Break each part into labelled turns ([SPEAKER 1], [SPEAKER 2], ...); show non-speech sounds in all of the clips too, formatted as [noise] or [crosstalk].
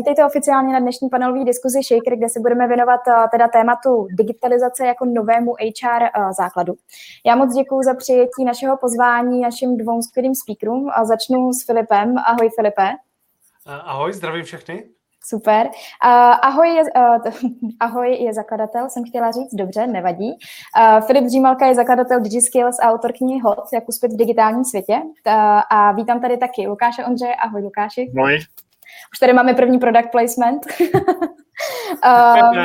[SPEAKER 1] vítejte oficiálně na dnešní panelové diskuzi Shaker, kde se budeme věnovat uh, teda tématu digitalizace jako novému HR uh, základu. Já moc děkuji za přijetí našeho pozvání našim dvou skvělým speakerům a začnu s Filipem. Ahoj Filipe.
[SPEAKER 2] Ahoj, zdravím všechny.
[SPEAKER 1] Super. Uh, ahoj, je, uh, [laughs] ahoj je zakladatel, jsem chtěla říct, dobře, nevadí. Uh, Filip Dřímalka je zakladatel DigiSkills a autor knihy Hot, jak uspět v digitálním světě. Uh, a vítám tady taky Lukáše Ondřeje. Ahoj, Lukáši.
[SPEAKER 3] Ahoj.
[SPEAKER 1] Už tady máme první product placement. [laughs] uh,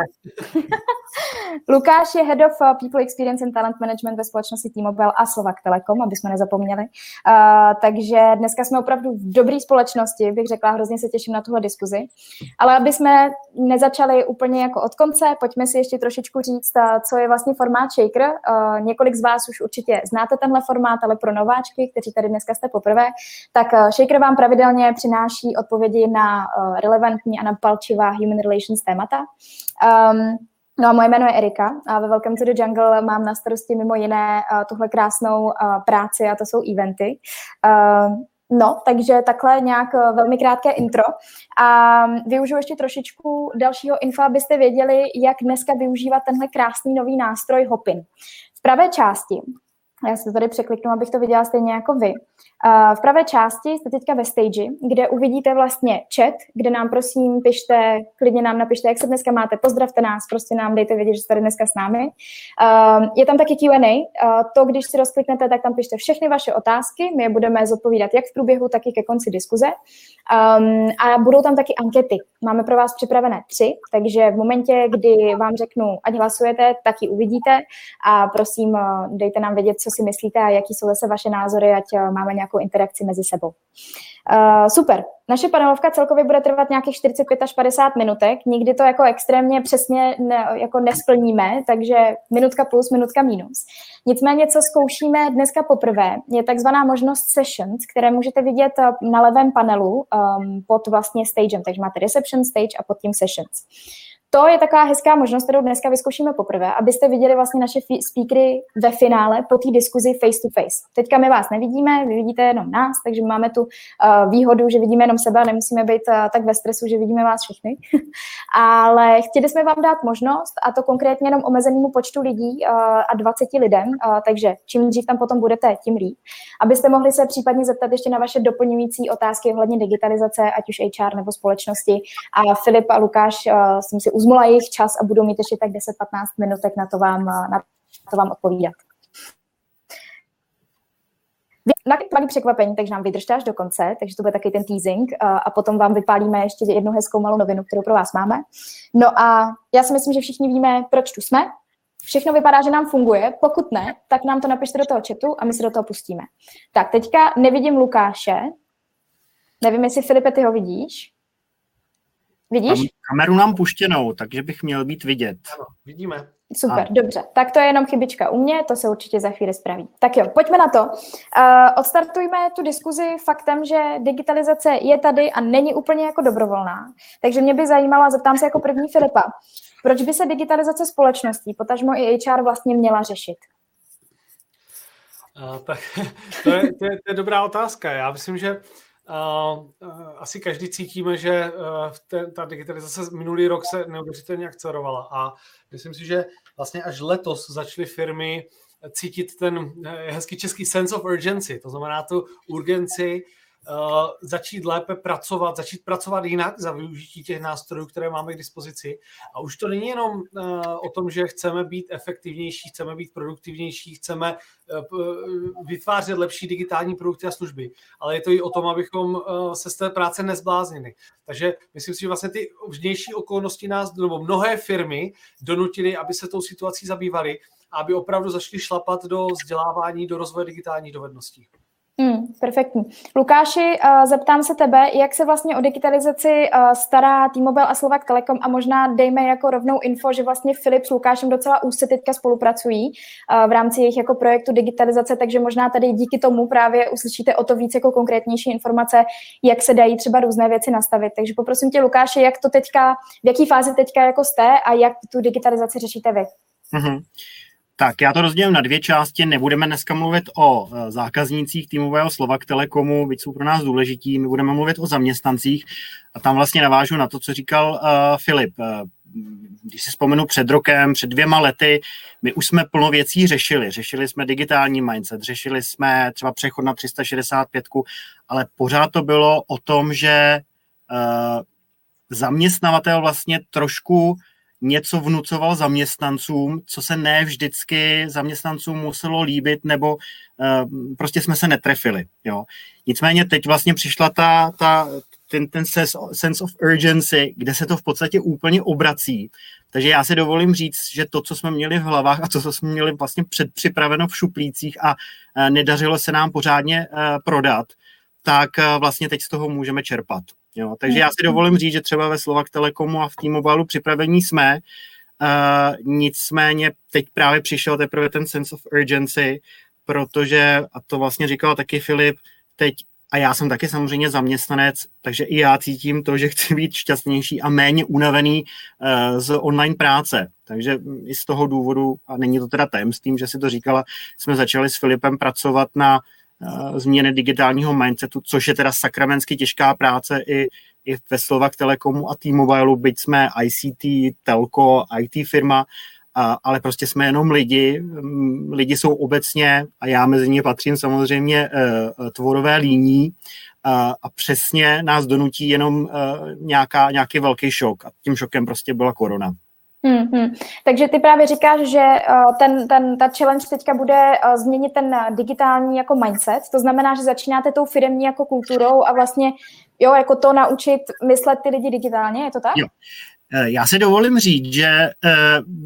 [SPEAKER 1] Lukáš je Head of uh, People Experience and Talent Management ve společnosti T-Mobile a Slovak Telekom, aby jsme nezapomněli. Uh, takže dneska jsme opravdu v dobré společnosti, bych řekla, hrozně se těším na tuhle diskuzi. Ale aby jsme nezačali úplně jako od konce, pojďme si ještě trošičku říct, uh, co je vlastně formát Shaker. Uh, několik z vás už určitě znáte tenhle formát, ale pro nováčky, kteří tady dneska jste poprvé, tak Shaker vám pravidelně přináší odpovědi na relevantní a na palčivá human relations témata. Um, No a moje jméno je Erika a ve Welcome to the Jungle mám na starosti mimo jiné uh, tuhle krásnou uh, práci a to jsou eventy. Uh, No, takže takhle nějak velmi krátké intro. A využiju ještě trošičku dalšího info, abyste věděli, jak dneska využívat tenhle krásný nový nástroj Hopin. V pravé části já se tady překliknu, abych to viděla stejně jako vy. V pravé části jste teďka ve stage, kde uvidíte vlastně chat, kde nám prosím pište, klidně nám napište, jak se dneska máte, pozdravte nás, prostě nám dejte vědět, že jste tady dneska s námi. Je tam taky Q&A, to, když si rozkliknete, tak tam pište všechny vaše otázky, my je budeme zodpovídat jak v průběhu, tak i ke konci diskuze. A budou tam taky ankety. Máme pro vás připravené tři, takže v momentě, kdy vám řeknu, ať hlasujete, tak ji uvidíte a prosím, dejte nám vědět, co si myslíte a jaký jsou zase vaše názory, ať eh, máme nějakou interakci mezi sebou. Uh, super. Naše panelovka celkově bude trvat nějakých 45 až 50 minutek. Nikdy to jako extrémně přesně ne, jako nesplníme, takže minutka plus, minutka minus. Nicméně, co zkoušíme dneska poprvé, je takzvaná možnost sessions, které můžete vidět eh, na levém panelu um, pod vlastně stagem. Takže máte reception stage a pod tím sessions to je taková hezká možnost, kterou dneska vyzkoušíme poprvé, abyste viděli vlastně naše speakery ve finále po té diskuzi face to face. Teďka my vás nevidíme, vy vidíte jenom nás, takže máme tu uh, výhodu, že vidíme jenom sebe a nemusíme být uh, tak ve stresu, že vidíme vás všechny. [laughs] Ale chtěli jsme vám dát možnost, a to konkrétně jenom omezenému počtu lidí uh, a 20 lidem, uh, takže čím dřív tam potom budete, tím líp, abyste mohli se případně zeptat ještě na vaše doplňující otázky ohledně digitalizace, ať už HR nebo společnosti. A Filip a Lukáš uh, jsem si uzmula jejich čas a budou mít ještě tak 10-15 minutek na to vám, na to vám odpovídat. Na malý překvapení, takže nám vydržte až do konce, takže to bude taky ten teasing a, a potom vám vypálíme ještě jednu hezkou malou novinu, kterou pro vás máme. No a já si myslím, že všichni víme, proč tu jsme. Všechno vypadá, že nám funguje. Pokud ne, tak nám to napište do toho chatu a my se do toho pustíme. Tak, teďka nevidím Lukáše. Nevím, jestli Filipe, ty ho vidíš. Vidíš?
[SPEAKER 3] Kameru nám puštěnou, takže bych měl být vidět.
[SPEAKER 2] Ano, vidíme.
[SPEAKER 1] Super, a. dobře. Tak to je jenom chybička u mě, to se určitě za chvíli spraví. Tak jo, pojďme na to. Uh, odstartujme tu diskuzi faktem, že digitalizace je tady a není úplně jako dobrovolná. Takže mě by zajímala, zeptám se jako první Filipa, proč by se digitalizace společností, potažmo i HR vlastně měla řešit?
[SPEAKER 2] Uh, tak [laughs] to je, to, je, to je dobrá otázka. Já myslím, že Uh, asi každý cítíme, že uh, ta digitalizace minulý rok se neuvěřitelně akcelerovala. A myslím si, že vlastně až letos začaly firmy cítit ten hezký český sense of urgency, to znamená tu urgenci začít lépe pracovat, začít pracovat jinak za využití těch nástrojů, které máme k dispozici. A už to není jenom uh, o tom, že chceme být efektivnější, chceme být produktivnější, chceme uh, vytvářet lepší digitální produkty a služby, ale je to i o tom, abychom se z té práce nezbláznili. Takže myslím si, že vlastně ty vnější okolnosti nás, nebo mnohé firmy donutily, aby se tou situací zabývaly, aby opravdu začali šlapat do vzdělávání, do rozvoje digitálních dovedností.
[SPEAKER 1] Perfektní. Lukáši, uh, zeptám se tebe, jak se vlastně o digitalizaci uh, stará T-Mobile a Slovak Telekom a možná dejme jako rovnou info, že vlastně Filip s Lukášem docela úzce teďka spolupracují uh, v rámci jejich jako projektu digitalizace, takže možná tady díky tomu právě uslyšíte o to víc jako konkrétnější informace, jak se dají třeba různé věci nastavit. Takže poprosím tě, Lukáši, jak to teďka, v jaký fázi teďka jako jste a jak tu digitalizaci řešíte vy? Mm-hmm.
[SPEAKER 3] Tak já to rozdělím na dvě části. Nebudeme dneska mluvit o e, zákaznících týmového slova k Telekomu, byť jsou pro nás důležití. My budeme mluvit o zaměstnancích. A tam vlastně navážu na to, co říkal uh, Filip. Uh, když si vzpomenu před rokem, před dvěma lety, my už jsme plno věcí řešili. Řešili jsme digitální mindset, řešili jsme třeba přechod na 365, ale pořád to bylo o tom, že uh, zaměstnavatel vlastně trošku něco vnucoval zaměstnancům, co se ne vždycky zaměstnancům muselo líbit, nebo uh, prostě jsme se netrefili. Jo. Nicméně teď vlastně přišla ta, ta, ten, ten sense of urgency, kde se to v podstatě úplně obrací. Takže já si dovolím říct, že to, co jsme měli v hlavách a to, co jsme měli vlastně předpřipraveno v šuplících a uh, nedařilo se nám pořádně uh, prodat, tak uh, vlastně teď z toho můžeme čerpat. Jo, takže já si dovolím říct, že třeba ve Slovak Telekomu a v T-Mobile připravení jsme, uh, nicméně teď právě přišel teprve ten sense of urgency, protože, a to vlastně říkal taky Filip, teď a já jsem taky samozřejmě zaměstnanec, takže i já cítím to, že chci být šťastnější a méně unavený uh, z online práce. Takže i z toho důvodu, a není to teda tajemstvím, že si to říkala, jsme začali s Filipem pracovat na Eh, změny digitálního mindsetu, což je teda sakramensky těžká práce i, i ve Slovak Telekomu a T-Mobile, byť jsme ICT, telco, IT firma, a, ale prostě jsme jenom lidi. Mm, lidi jsou obecně, a já mezi ně patřím samozřejmě, uh, tvorové líní a, a přesně nás donutí jenom uh, nějaká, nějaký velký šok. A tím šokem prostě byla korona.
[SPEAKER 1] Hmm, hmm. Takže ty právě říkáš, že uh, ten, ten, ta challenge teďka bude uh, změnit ten digitální jako mindset, to znamená, že začínáte tou firmní jako kulturou a vlastně jo, jako to naučit myslet ty lidi digitálně, je to tak?
[SPEAKER 3] Jo. Eh, já si dovolím říct, že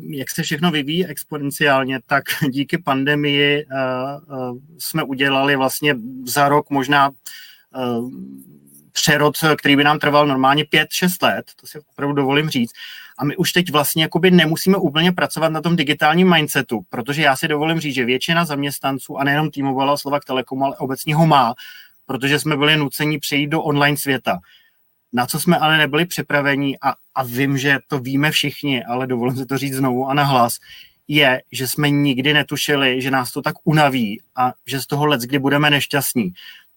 [SPEAKER 3] jak se všechno vyvíjí exponenciálně, tak [laughs] díky pandemii jsme udělali vlastně za rok možná přerod, který by nám trval normálně 5-6 let, to si opravdu dovolím říct. A my už teď vlastně jakoby nemusíme úplně pracovat na tom digitálním mindsetu, protože já si dovolím říct, že většina zaměstnanců, a nejenom T-Mobile a Slovak Telekom, ale obecně ho má, protože jsme byli nuceni přejít do online světa. Na co jsme ale nebyli připraveni, a, a vím, že to víme všichni, ale dovolím si to říct znovu a nahlas, je, že jsme nikdy netušili, že nás to tak unaví a že z toho let, kdy budeme nešťastní.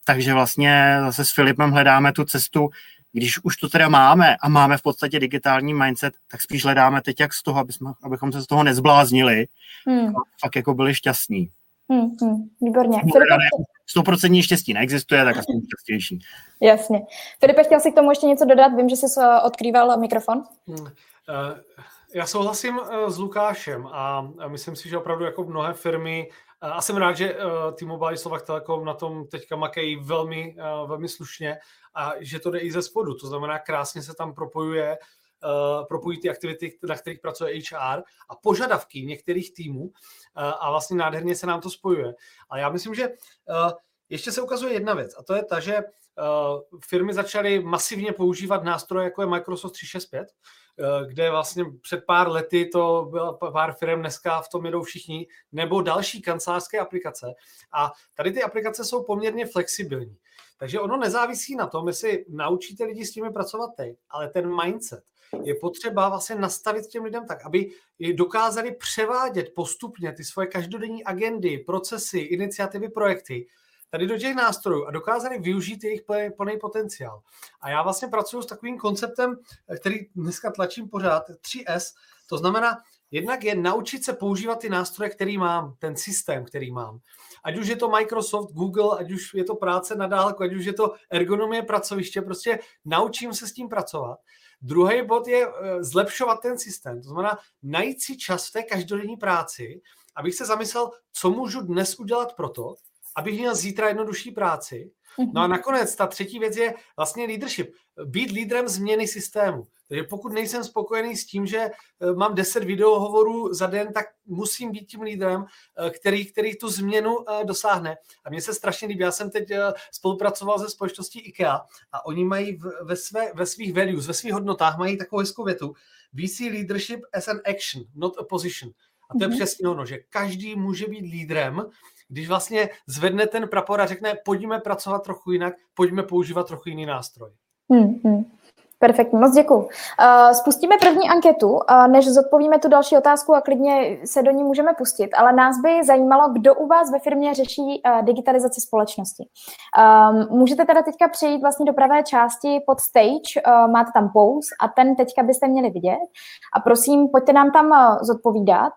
[SPEAKER 3] Takže vlastně zase s Filipem hledáme tu cestu, když už to teda máme a máme v podstatě digitální mindset, tak spíš hledáme teď jak z toho, aby jsme, abychom se z toho nezbláznili hmm. a fakt jako byli šťastní.
[SPEAKER 1] Hmm, hmm, výborně.
[SPEAKER 3] Stoprocentní štěstí neexistuje, tak aspoň šťastější.
[SPEAKER 1] Jasně. Filipe, chtěl si k tomu ještě něco dodat? Vím, že jsi odkrýval mikrofon. Hmm. Uh,
[SPEAKER 2] já souhlasím uh, s Lukášem a myslím si, že opravdu jako mnohé firmy a jsem rád, že T-Mobile Slovak Telekom na tom teďka makají velmi, velmi slušně a že to jde i ze spodu. To znamená, krásně se tam propojuje, uh, propojí ty aktivity, na kterých pracuje HR a požadavky některých týmů uh, a vlastně nádherně se nám to spojuje. A já myslím, že uh, ještě se ukazuje jedna věc a to je ta, že firmy začaly masivně používat nástroje, jako je Microsoft 365, Eh, kde vlastně před pár lety to byla pár firm, dneska v tom jedou všichni, nebo další kancelářské aplikace. A tady ty aplikace jsou poměrně flexibilní. Takže ono nezávisí na tom, jestli naučíte lidi s tím pracovat teď, ale ten mindset je potřeba vlastně nastavit těm lidem tak, aby dokázali převádět postupně ty svoje každodenní agendy, procesy, iniciativy, projekty tady do těch nástrojů a dokázali využít jejich plný potenciál. A já vlastně pracuji s takovým konceptem, který dneska tlačím pořád, 3S, to znamená, jednak je naučit se používat ty nástroje, který mám, ten systém, který mám. Ať už je to Microsoft, Google, ať už je to práce na dálku, ať už je to ergonomie pracoviště, prostě naučím se s tím pracovat. Druhý bod je eh, zlepšovat ten systém, to znamená najít si čas v té každodenní práci, abych se zamyslel, co můžu dnes udělat pro to, abych měl zítra jednodušší práci. No a mhm. nakonec ta třetí věc je vlastně leadership. Být lídrem změny systému. Takže pokud nejsem spokojený s tím, že eh, mám 10 videohovorů za den, tak musím být tím lídrem, eh, který, který tu změnu eh, dosáhne. A mně se strašně líbí, já jsem teď spolupracoval se společností IKEA a oni mají ve, své, ve svých values, ve svých hodnotách mají takovou hezkou větu. We see leadership as an action, not a position. A to je mm-hmm. přesně ono, že každý může být lídrem, když vlastně zvedne ten prapor a řekne, pojďme pracovat trochu jinak, pojďme používat trochu jiný nástroj.
[SPEAKER 1] Hmm, hmm. Perfektní, moc děkuji. Uh, spustíme první anketu, uh, než zodpovíme tu další otázku a klidně se do ní můžeme pustit, ale nás by zajímalo, kdo u vás ve firmě řeší uh, digitalizaci společnosti. Um, můžete teda teďka přejít vlastně do pravé části pod stage, máte tam pause a ten teďka byste měli vidět a prosím, pojďte nám tam zodpovídat,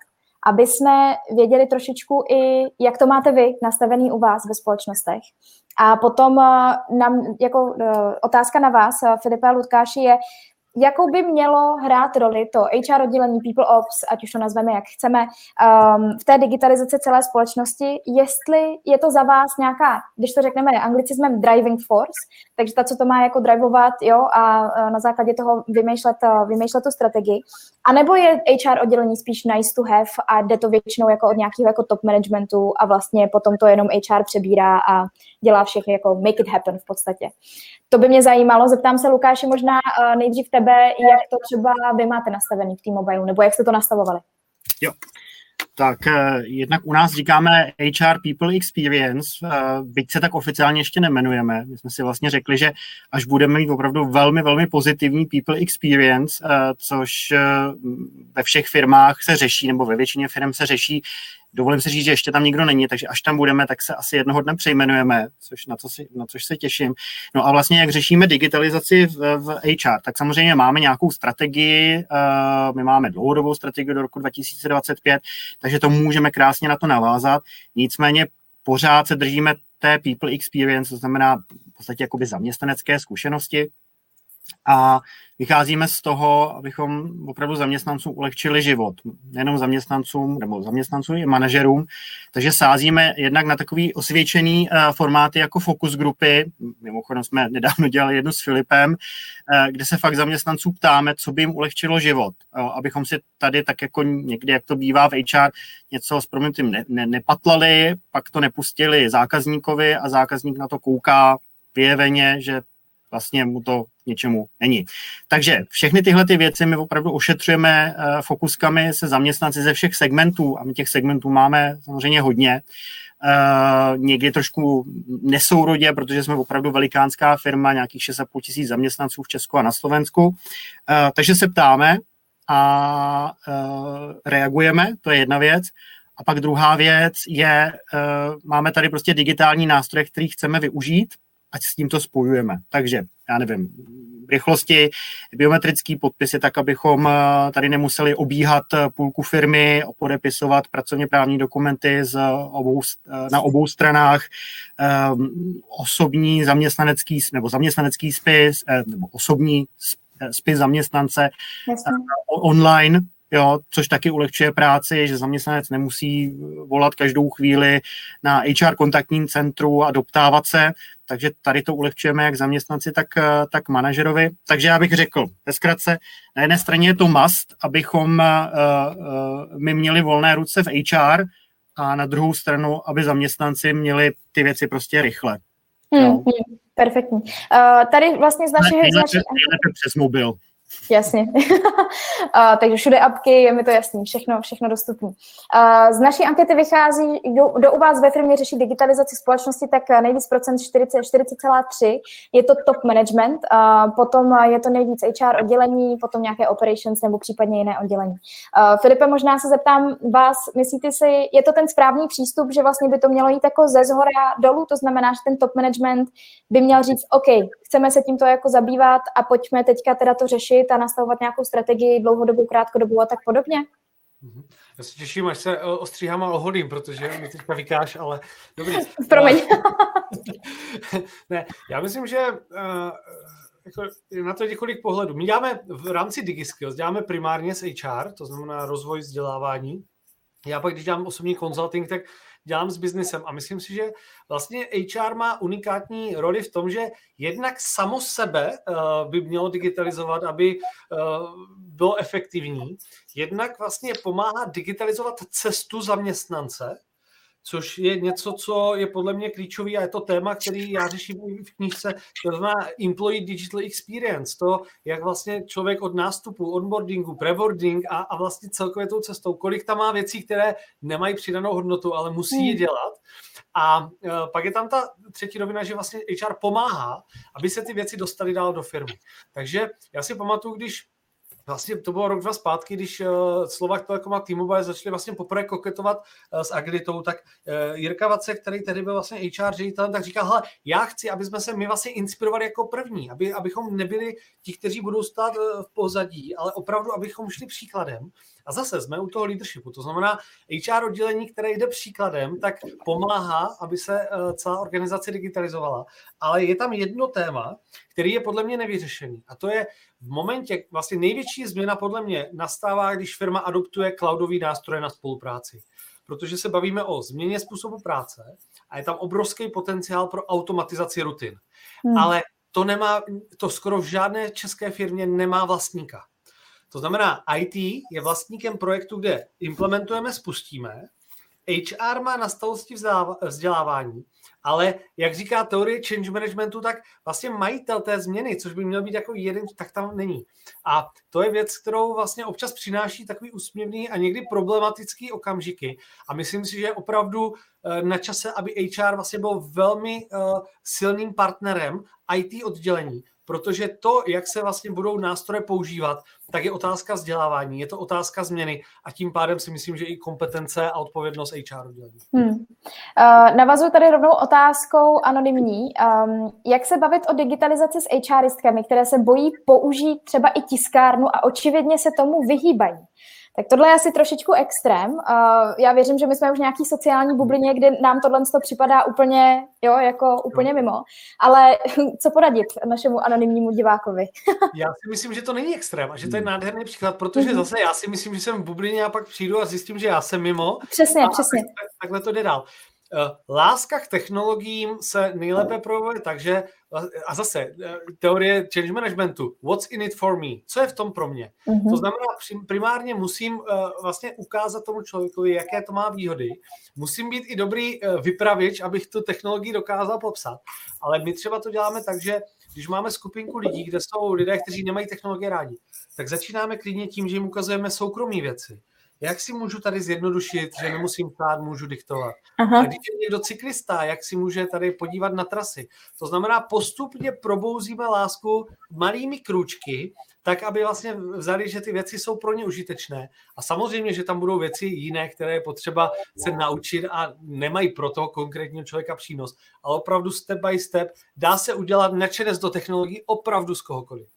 [SPEAKER 1] aby jsme věděli trošičku i, jak to máte vy nastavený u vás ve společnostech. A potom uh, nám, jako uh, otázka na vás, uh, Filipe a Lutkáši, je, jakou by mělo hrát roli to HR oddělení People Ops, ať už to nazveme jak chceme, um, v té digitalizaci celé společnosti, jestli je to za vás nějaká, když to řekneme anglicismem driving force, takže ta, co to má jako drivovat, jo, a na základě toho vymýšlet, vymýšlet tu strategii, a nebo je HR oddělení spíš nice to have a jde to většinou jako od nějakého jako top managementu a vlastně potom to jenom HR přebírá a dělá všechny jako make it happen v podstatě. To by mě zajímalo, zeptám se Lukáši možná uh, nejdřív tebe, jak to třeba vy máte nastavený v T-Mobile, nebo jak jste to nastavovali?
[SPEAKER 3] Jo, tak uh, jednak u nás říkáme HR People Experience, uh, byť se tak oficiálně ještě nemenujeme. My jsme si vlastně řekli, že až budeme mít opravdu velmi, velmi pozitivní People Experience, což ve všech firmách se řeší, nebo ve většině firm se řeší, dovolím si říct, že ještě tam nikdo není, takže až tam budeme, tak se asi jednoho dne přejmenujeme, což, na, co si, na což se těším. No a vlastně, jak řešíme digitalizaci v, v HR, tak samozřejmě máme nějakou strategii, uh, my máme dlouhodobou strategii do roku 2025, takže to můžeme krásně na to navázat. Nicméně pořád se držíme té people experience, to znamená v podstatě jakoby zaměstnanecké zkušenosti, a vycházíme z toho, abychom opravdu zaměstnancům ulehčili život. Nejenom zaměstnancům, nebo zaměstnancům i manažerům. Takže sázíme jednak na takový osvědčený uh, formáty jako focus grupy. Mimochodem jsme nedávno dělali jednu s Filipem, uh, kde se fakt zaměstnanců ptáme, co by jim ulehčilo život. Uh, abychom si tady tak jako někdy, jak to bývá v HR, něco s proměnutím ne, ne, nepatlali, pak to nepustili zákazníkovi a zákazník na to kouká vyjeveně, že vlastně mu to něčemu není. Takže všechny tyhle ty věci my opravdu ošetřujeme uh, fokuskami se zaměstnanci ze všech segmentů a my těch segmentů máme samozřejmě hodně. Uh, někdy trošku nesourodě, protože jsme opravdu velikánská firma, nějakých 6,5 tisíc zaměstnanců v Česku a na Slovensku. Uh, takže se ptáme a uh, reagujeme, to je jedna věc. A pak druhá věc je, máme tady prostě digitální nástroje, který chceme využít ať s tím to spojujeme. Takže, já nevím, v rychlosti biometrický podpis je tak, abychom eh, tady nemuseli obíhat eh, půlku firmy, podepisovat pracovně právní dokumenty z obou, eh, na obou stranách, osobní zaměstnanecký nebo zaměstnanecký spis, nebo osobní spis zaměstnance Jasně. online, jo, což taky ulehčuje práci, že zaměstnanec nemusí volat každou chvíli na HR kontaktním centru a doptávat se, takže tady to ulehčujeme jak zaměstnanci, tak, tak manažerovi. Takže já bych řekl, ve zkratce, na jedné straně je to must, abychom uh, uh, my měli volné ruce v HR a na druhou stranu, aby zaměstnanci měli ty věci prostě rychle.
[SPEAKER 1] Hmm, hmm, perfektní. Uh, tady vlastně z našeho...
[SPEAKER 3] Nejlépe, nejlépe přes mobil.
[SPEAKER 1] Jasně. [laughs] uh, takže všude apky, je mi to jasný, všechno, všechno dostupné. Z naší ankety vychází, kdo, kdo u vás ve firmě řeší digitalizaci společnosti, tak nejvíc procent 40,3 40, je to top management, uh, potom je to nejvíc HR oddělení, potom nějaké operations nebo případně jiné oddělení. Uh, Filipe, možná se zeptám vás, myslíte si, je to ten správný přístup, že vlastně by to mělo jít jako ze zhora dolů, to znamená, že ten top management by měl říct, OK, chceme se tímto jako zabývat a pojďme teďka teda to řešit a nastavovat nějakou strategii dlouhodobou, krátkodobou a tak podobně?
[SPEAKER 2] Mhm. Já se těším, až se eh, ostříhám a ohodím, protože mi teďka vykáš, ale dobrý. [laughs]
[SPEAKER 1] Promiň. [laughs]
[SPEAKER 2] ne, já myslím, že uh, jako na to několik pohledů. My děláme v rámci DigiSkills, děláme primárně s HR, to znamená rozvoj vzdělávání. Já pak, když dělám osobní consulting, tak dělám s biznesem. A myslím si, že vlastně HR má unikátní roli v tom, že jednak samo sebe uh, by mělo digitalizovat, aby uh, bylo efektivní, jednak vlastně pomáhá digitalizovat cestu zaměstnance, což je něco, co je podle mě klíčový a je to téma, který já řeším v knížce, to znamená Employee Digital Experience, to, jak vlastně člověk od nástupu, onboardingu, preboarding a, a vlastně celkově tou cestou, kolik tam má věcí, které nemají přidanou hodnotu, ale musí hmm. je dělat A pak je tam ta třetí rovina, že vlastně HR pomáhá, aby se ty věci dostaly dál do firmy. Takže já si pamatuju, když vlastně to bylo rok, dva zpátky, když uh, Slovak Telekom a T-Mobile začali vlastně poprvé koketovat uh, s agilitou, tak uh, Jirka Vace, který tehdy byl vlastně HR ředitelem, tak říkal, hele, já chci, aby jsme se my vlastně inspirovali jako první, aby, abychom nebyli ti, kteří budou stát v pozadí, ale opravdu, abychom šli příkladem. A zase jsme u toho leadershipu, to znamená HR oddělení, které jde příkladem, tak pomáhá, aby se uh, celá organizace digitalizovala. Ale je tam jedno téma, který je podle mě nevyřešený. A to je v momentě, vlastně největší změna podle mě nastává, když firma adoptuje cloudový nástroje na spolupráci. Protože se bavíme o změně způsobu práce a je tam obrovský potenciál pro automatizaci rutin. Hmm. Ale to nemá, to skoro v žádné české firmě nemá vlastníka. To znamená, IT je vlastníkem projektu, kde implementujeme, spustíme, HR má na starosti vzdělávání ale jak říká teorie change managementu, tak vlastně majitel té změny, což by měl být jako jeden, tak tam není. A to je věc, kterou vlastně občas přináší takový úsměvný a někdy problematický okamžiky. A myslím si, že je opravdu eh, na čase, aby HR vlastně byl velmi eh, silným partnerem IT oddělení, protože to, jak se vlastně budou nástroje používat, tak je otázka vzdělávání, je to otázka změny a tím pádem si myslím, že i kompetence a odpovědnost HR oddělení. Hmm.
[SPEAKER 1] Uh, navazuji tady rovnou otázkou anonymní. Um, jak se bavit o digitalizaci s HRistkami, které se bojí použít třeba i tiskárnu a očividně se tomu vyhýbají? Tak tohle je asi trošičku extrém. Uh, já věřím, že my jsme už nějaký sociální bublině, kde nám tohle to připadá úplně, jo, jako úplně mimo. Ale [laughs] co poradit našemu anonymnímu divákovi? [laughs]
[SPEAKER 2] já si myslím, že to není extrém a že to je nádherný příklad, protože mm-hmm. zase já si myslím, že jsem v bublině a pak přijdu a zjistím, že já jsem mimo.
[SPEAKER 1] Přesně, a přesně.
[SPEAKER 2] Tak, takhle to jde dál. Eh, láska k technologiím se nejlépe projevuje takže a zase eh, teorie change managementu, what's in it for me, co je v tom pro mě. Mm-hmm. To znamená, primárně musím eh, vlastně ukázat tomu člověku, jaké to má výhody. Musím být i dobrý vypravěč, abych tu technologii dokázal popsat. Ale my třeba to děláme tak, že když máme skupinku lidí, kde jsou lidé, kteří nemají technologie rádi, tak začínáme klidně tím, že jim ukazujeme soukromé věci jak si můžu tady zjednodušit, že nemusím ptát, můžu diktovat. Aha. A když je někdo cyklista, jak si může tady podívat na trasy. To znamená, postupně probouzíme lásku malými kručky, tak, aby vlastně vzali, že ty věci jsou pro ně užitečné. A samozřejmě, že tam budou věci jiné, které je potřeba se naučit a nemají pro toho konkrétního člověka přínos. Ale opravdu step by step dá se udělat načenes do technologií opravdu z kohokoliv.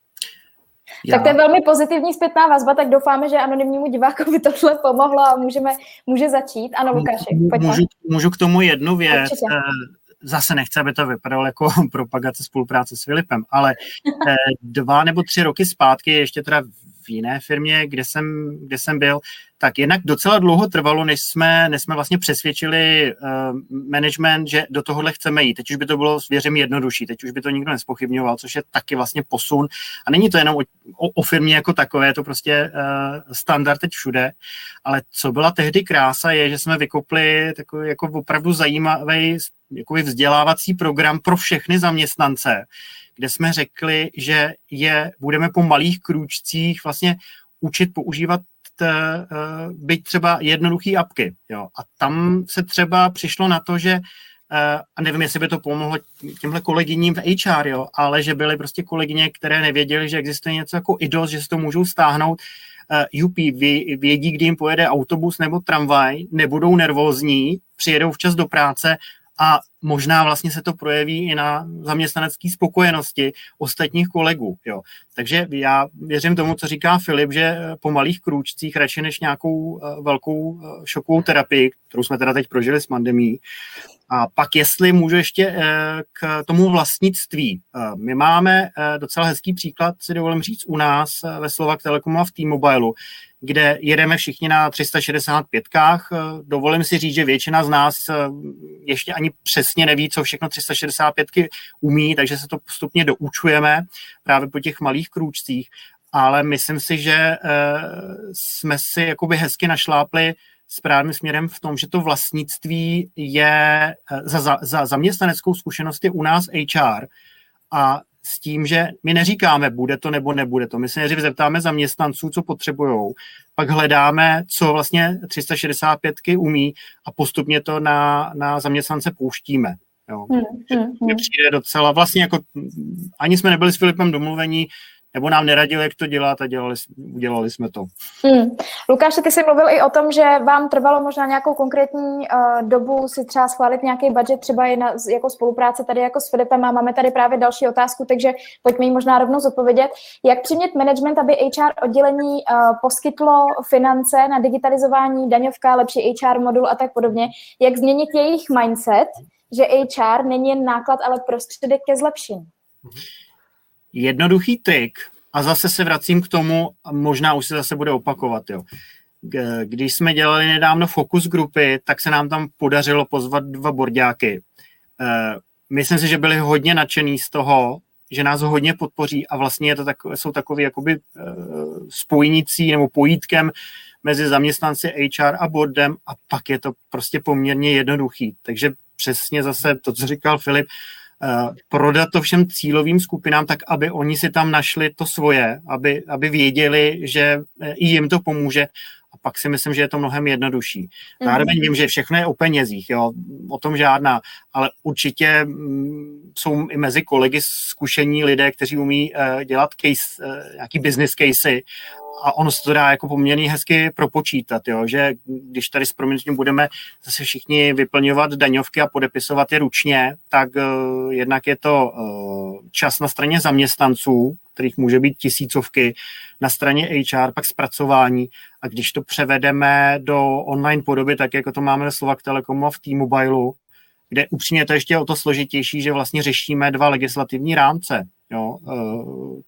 [SPEAKER 1] Já. Tak to je velmi pozitivní zpětná vazba, tak doufáme, že anonymnímu divákovi tohle pomohlo a můžeme, může začít. Ano, Lukáši,
[SPEAKER 3] pojďme. Můžu, můžu k tomu jednu věc. Určitě. Eh, zase nechci, aby to vypadalo jako [laughs] propagace spolupráce s Filipem, ale eh, dva nebo tři roky zpátky, ještě teda v jiné firmě, kde jsem, kde jsem byl, tak jednak docela dlouho trvalo, než jsme, než jsme vlastně přesvědčili uh, management, že do tohohle chceme jít. Teď už by to bylo, věřím, jednodušší, teď už by to nikdo nespochybňoval, což je taky vlastně posun. A není to jenom o, o, o firmě jako takové, je to prostě uh, standard teď všude. Ale co byla tehdy krása, je, že jsme vykopli takový jako opravdu zajímavý jakoby vzdělávací program pro všechny zaměstnance, kde jsme řekli, že je budeme po malých krůčcích vlastně učit používat uh, byť třeba jednoduchý apky. Jo. A tam se třeba přišlo na to, že uh, a nevím, jestli by to pomohlo těmhle kolegyním v HR, jo, ale že byly prostě kolegyně, které nevěděly, že existuje něco jako IDOS, že si to můžou stáhnout. Uh, UP vědí, kdy jim pojede autobus nebo tramvaj, nebudou nervózní, přijedou včas do práce a možná vlastně se to projeví i na zaměstnanecké spokojenosti ostatních kolegů. Jo. Takže já věřím tomu, co říká Filip, že po malých krůčcích, radši než nějakou eh, velkou eh, šokovou terapii, kterou jsme teda teď prožili s pandemí, a pak jestli můžu ještě eh, k tomu vlastnictví. My máme docela hezký příklad, si dovolím říct, u nás ve Slovak Telekomu a v T-Mobileu, kde jedeme všichni na 365kách. Dovolím si říct, že většina z nás ještě ani přesně neví, co všechno 365ky umí, takže se to postupně doučujeme právě po těch malých krůčcích. Ale myslím si, že eh, jsme si jakoby hezky našlápli správným směrem v tom, že to vlastnictví je eh, za, za, za zaměstnaneckou zkušenost je u nás HR a s tím, že my neříkáme, bude to nebo nebude to. My se nejdřív zeptáme zaměstnanců, co potřebují, pak hledáme, co vlastně 365 umí a postupně to na, na zaměstnance pouštíme. Jo. Hmm, hmm, hmm. Přijde docela, vlastně jako ani jsme nebyli s Filipem domluvení, nebo nám neradil, jak to dělat a dělali, udělali jsme to.
[SPEAKER 1] Hmm. Lukáš, ty jsi mluvil i o tom, že vám trvalo možná nějakou konkrétní uh, dobu si třeba schválit nějaký budget, třeba i na, jako spolupráce tady jako s Filipem a máme tady právě další otázku, takže pojďme ji možná rovnou zodpovědět. Jak přimět management, aby HR oddělení uh, poskytlo finance na digitalizování, daňovka, lepší HR modul a tak podobně? Jak změnit jejich mindset, že HR není jen náklad, ale prostředek ke zlepšení? Hmm
[SPEAKER 3] jednoduchý trik, a zase se vracím k tomu, a možná už se zase bude opakovat, jo. Když jsme dělali nedávno fokus grupy, tak se nám tam podařilo pozvat dva borďáky. Eh, myslím si, že byli hodně nadšený z toho, že nás hodně podpoří a vlastně je to tak, jsou takový jakoby eh, spojnicí nebo pojítkem mezi zaměstnanci HR a boardem a pak je to prostě poměrně jednoduchý. Takže přesně zase to, co říkal Filip, prodat to všem cílovým skupinám tak, aby oni si tam našli to svoje, aby, aby věděli, že eh, i jim to pomůže a pak si myslím, že je to mnohem jednodušší. Mhm. Zároveň mm-hmm. vím, že všechno je o penězích, jo, o tom žádná, ale určitě mm, jsou i mezi kolegy zkušení lidé, kteří umí uh, dělat case, uh, nějaký business casey a ono se to dá jako poměrně hezky propočítat, jo, že když tady s proměnitím budeme zase všichni vyplňovat daňovky a podepisovat je ručně, tak uh, jednak je to uh, čas na straně zaměstnanců, kterých může být tisícovky, na straně HR, pak zpracování a když to převedeme do online podoby, tak jako to máme Slovak Telekomu a v T-Mobileu, kde upřímně to ještě je o to složitější, že vlastně řešíme dva legislativní rámce. Jo? Uh,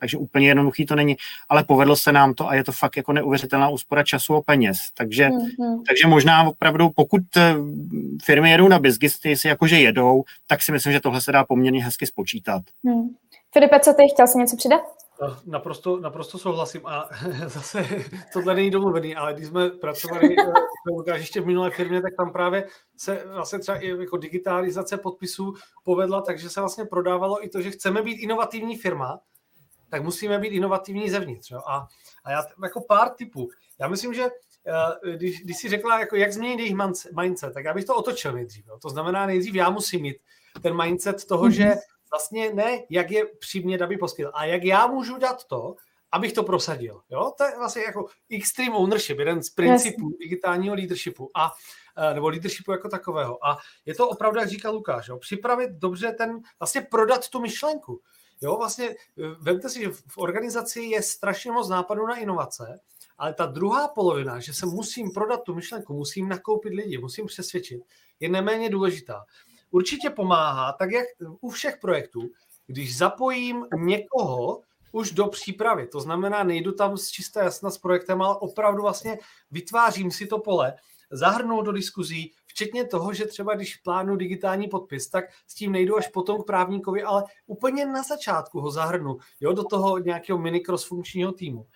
[SPEAKER 3] takže úplně jednoduchý to není, ale povedlo se nám to a je to fakt jako neuvěřitelná úspora času a peněz. Takže, mm-hmm. takže možná opravdu, pokud eh, firmy jedou na business, si jakože jedou, tak si myslím, že tohle se dá poměrně hezky spočítat. Mm.
[SPEAKER 1] Filipe, co ty, chtěl jsi něco přidat?
[SPEAKER 2] Naprosto, naprosto souhlasím a [laughs] zase tohle není domluvený, ale když jsme pracovali [laughs] eh, ještě v minulé firmě, tak tam právě se vlastně třeba i jako digitalizace podpisů povedla, takže se vlastně prodávalo i to, že chceme být inovativní firma, tak musíme být inovativní zevnitř. Jo? A, a já jako pár typů. Já myslím, že eh, když, když jsi řekla, jako jak změnit jejich mindset, tak já bych to otočil nejdřív. Jo? To znamená, nejdřív já musím mít ten mindset toho, mm-hmm. že vlastně ne, jak je přimět, aby poskytl, a jak já můžu dát to, abych to prosadil. Jo? To je vlastně jako extreme ownership, jeden z principů yes. digitálního leadershipu a eh, nebo leadershipu jako takového. A je to opravdu, jak říká Lukáš, jo? připravit dobře ten, vlastně prodat tu myšlenku. Jo, vlastně eh, vemte si, že v organizaci je strašně moc nápadů na inovace, ale ta druhá polovina, že se musím prodat tu myšlenku, musím nakoupit lidi, musím přesvědčit, je neméně důležitá. Určitě pomáhá, tak jak u všech projektů, když zapojím někoho už do přípravy, to znamená, nejdu tam z čisté jasna s projektem, ale opravdu vlastně vytvářím si to pole, zahrnout do diskuzí, včetně toho, že třeba když plánu digitální podpis, tak s tím nejdu až potom k právníkovi, ale úplně na začátku ho zahrnu jo, do toho nějakého mini funkčního týmu.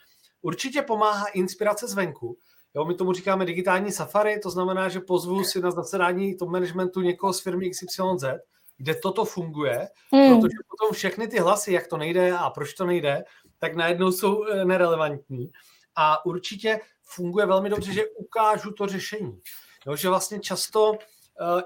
[SPEAKER 2] Určitě pomáhá inspirace zvenku. Jo, my tomu říkáme digitální safari, to znamená, že pozvu si na zasedání to managementu někoho z firmy XYZ, kde toto funguje, hmm. protože potom všechny ty hlasy, jak to nejde a proč to nejde, tak najednou jsou eh, nerelevantní. A určitě funguje velmi dobře, že ukážu to řešení. Jo, že vlastně často, uh,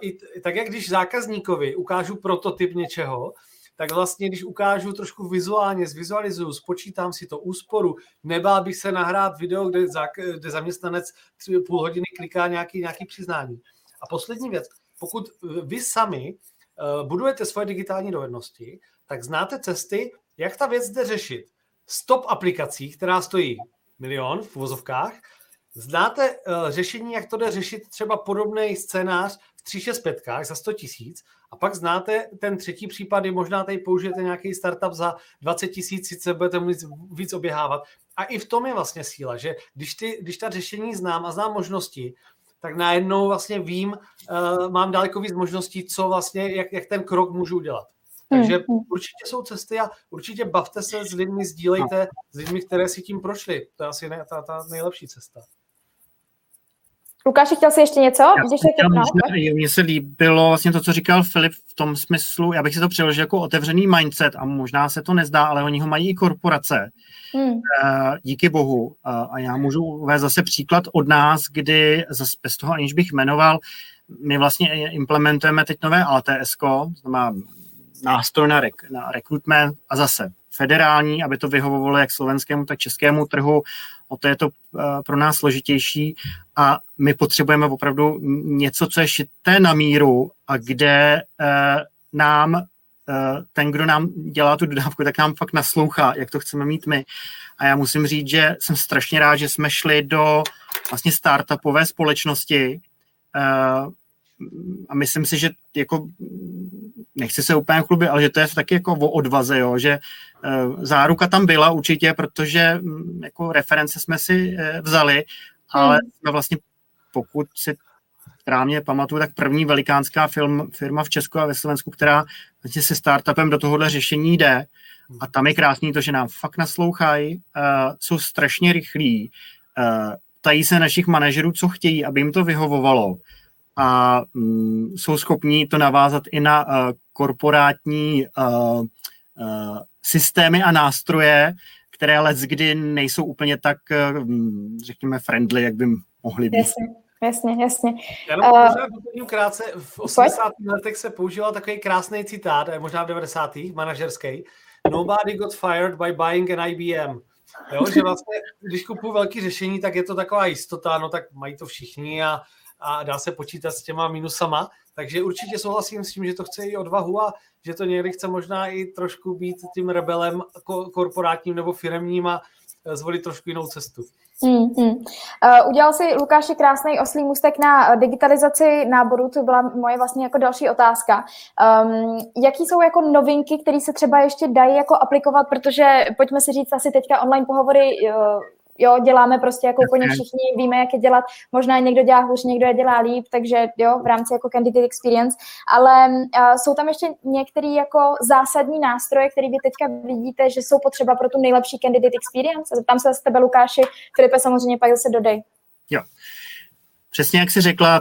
[SPEAKER 2] i, tak jak když zákazníkovi ukážu prototyp něčeho, tak vlastně, když ukážu trošku vizuálně, zvizualizuju, spočítám si to úsporu, nebál bych se nahrát video, kde, zá, kde zaměstnanec tři, půl hodiny kliká nějaký, nějaký přiznání. A poslední věc, pokud vy sami uh, budujete svoje digitální dovednosti, tak znáte cesty, jak ta věc jde řešit. Stop aplikací, která stojí milion v uvozovkách, Znáte uh, řešení, jak to jde řešit třeba podobný scénář v 365 za 100 tisíc a pak znáte ten třetí případ, kdy možná tady použijete nějaký startup za 20 tisíc, sice budete víc, víc oběhávat. A i v tom je vlastně síla, že když, ty, když ta řešení znám a znám možnosti, tak najednou vlastně vím, uh, mám daleko víc možností, co vlastně, jak, jak ten krok můžu udělat. Takže hmm, hmm. určitě jsou cesty a určitě bavte se s lidmi, sdílejte s lidmi, které si tím prošli. To je asi ne, ta, ta nejlepší cesta.
[SPEAKER 1] Lukáši, chtěl jsi ještě něco? Já Když chtěl,
[SPEAKER 3] mně se líbilo vlastně to, co říkal Filip v tom smyslu, já bych si to přeložil jako otevřený mindset a možná se to nezdá, ale oni ho mají i korporace. Hmm. Eh, díky bohu. A já můžu uvést zase příklad od nás, kdy zase bez toho, aniž bych jmenoval, my vlastně implementujeme teď nové ATS, to znamená nástroj na, rek, na rekrutment a zase federální, aby to vyhovovalo jak slovenskému, tak českému trhu. O to je to uh, pro nás složitější a my potřebujeme opravdu něco, co je šité na míru a kde uh, nám uh, ten, kdo nám dělá tu dodávku, tak nám fakt naslouchá, jak to chceme mít my. A já musím říct, že jsem strašně rád, že jsme šli do vlastně startupové společnosti, a myslím si, že jako nechci se úplně chlubit, ale že to je taky jako o odvaze, jo, že uh, záruka tam byla určitě, protože um, jako reference jsme si uh, vzali, ale hmm. jsme vlastně, pokud si správně pamatuju, tak první velikánská film, firma v Česku a ve Slovensku, která vlastně se startupem do tohohle řešení jde. A tam je krásný to, že nám fakt naslouchají, uh, jsou strašně rychlí, uh, tají se našich manažerů, co chtějí, aby jim to vyhovovalo a um, jsou schopní to navázat i na uh, korporátní uh, uh, systémy a nástroje, které let kdy nejsou úplně tak, uh, řekněme, friendly, jak by mohly být.
[SPEAKER 1] Jasně. Jasně, jasně.
[SPEAKER 2] Já uh, krátce, v 80. Pojď? letech se používal takový krásný citát, možná v 90. manažerský. Nobody got fired by buying an IBM. Jo, že vlastně, když kupuju velké řešení, tak je to taková jistota, no tak mají to všichni a a dá se počítat s těma minusama. Takže určitě souhlasím s tím, že to chce i odvahu a že to někdy chce možná i trošku být tím rebelem korporátním nebo firemním a e, zvolit trošku jinou cestu.
[SPEAKER 1] Hmm, hmm. Uh, udělal si Lukáši krásný oslý můstek na digitalizaci náboru, to byla moje vlastně jako další otázka. Um, jaký jsou jako novinky, které se třeba ještě dají jako aplikovat, protože pojďme si říct asi teďka online pohovory uh, jo, děláme prostě jako úplně všichni, víme, jak je dělat, možná někdo dělá hůř, někdo je dělá líp, takže jo, v rámci jako candidate experience, ale uh, jsou tam ještě některé jako zásadní nástroje, které vy teďka vidíte, že jsou potřeba pro tu nejlepší candidate experience. Zeptám se z tebe, Lukáši, Filipe samozřejmě pak zase dodej.
[SPEAKER 3] Jo. Přesně jak jsi řekla,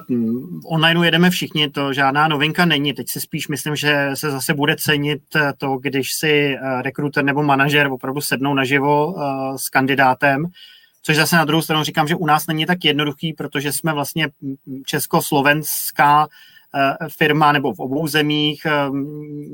[SPEAKER 3] online jedeme všichni, to žádná novinka není. Teď si spíš myslím, že se zase bude cenit to, když si eh, rekruter nebo manažer opravdu sednou naživo uh, s kandidátem, což zase na druhou stranu říkám, že u nás není tak jednoduchý, protože jsme vlastně československá Eh, firma nebo v obou zemích. Eh,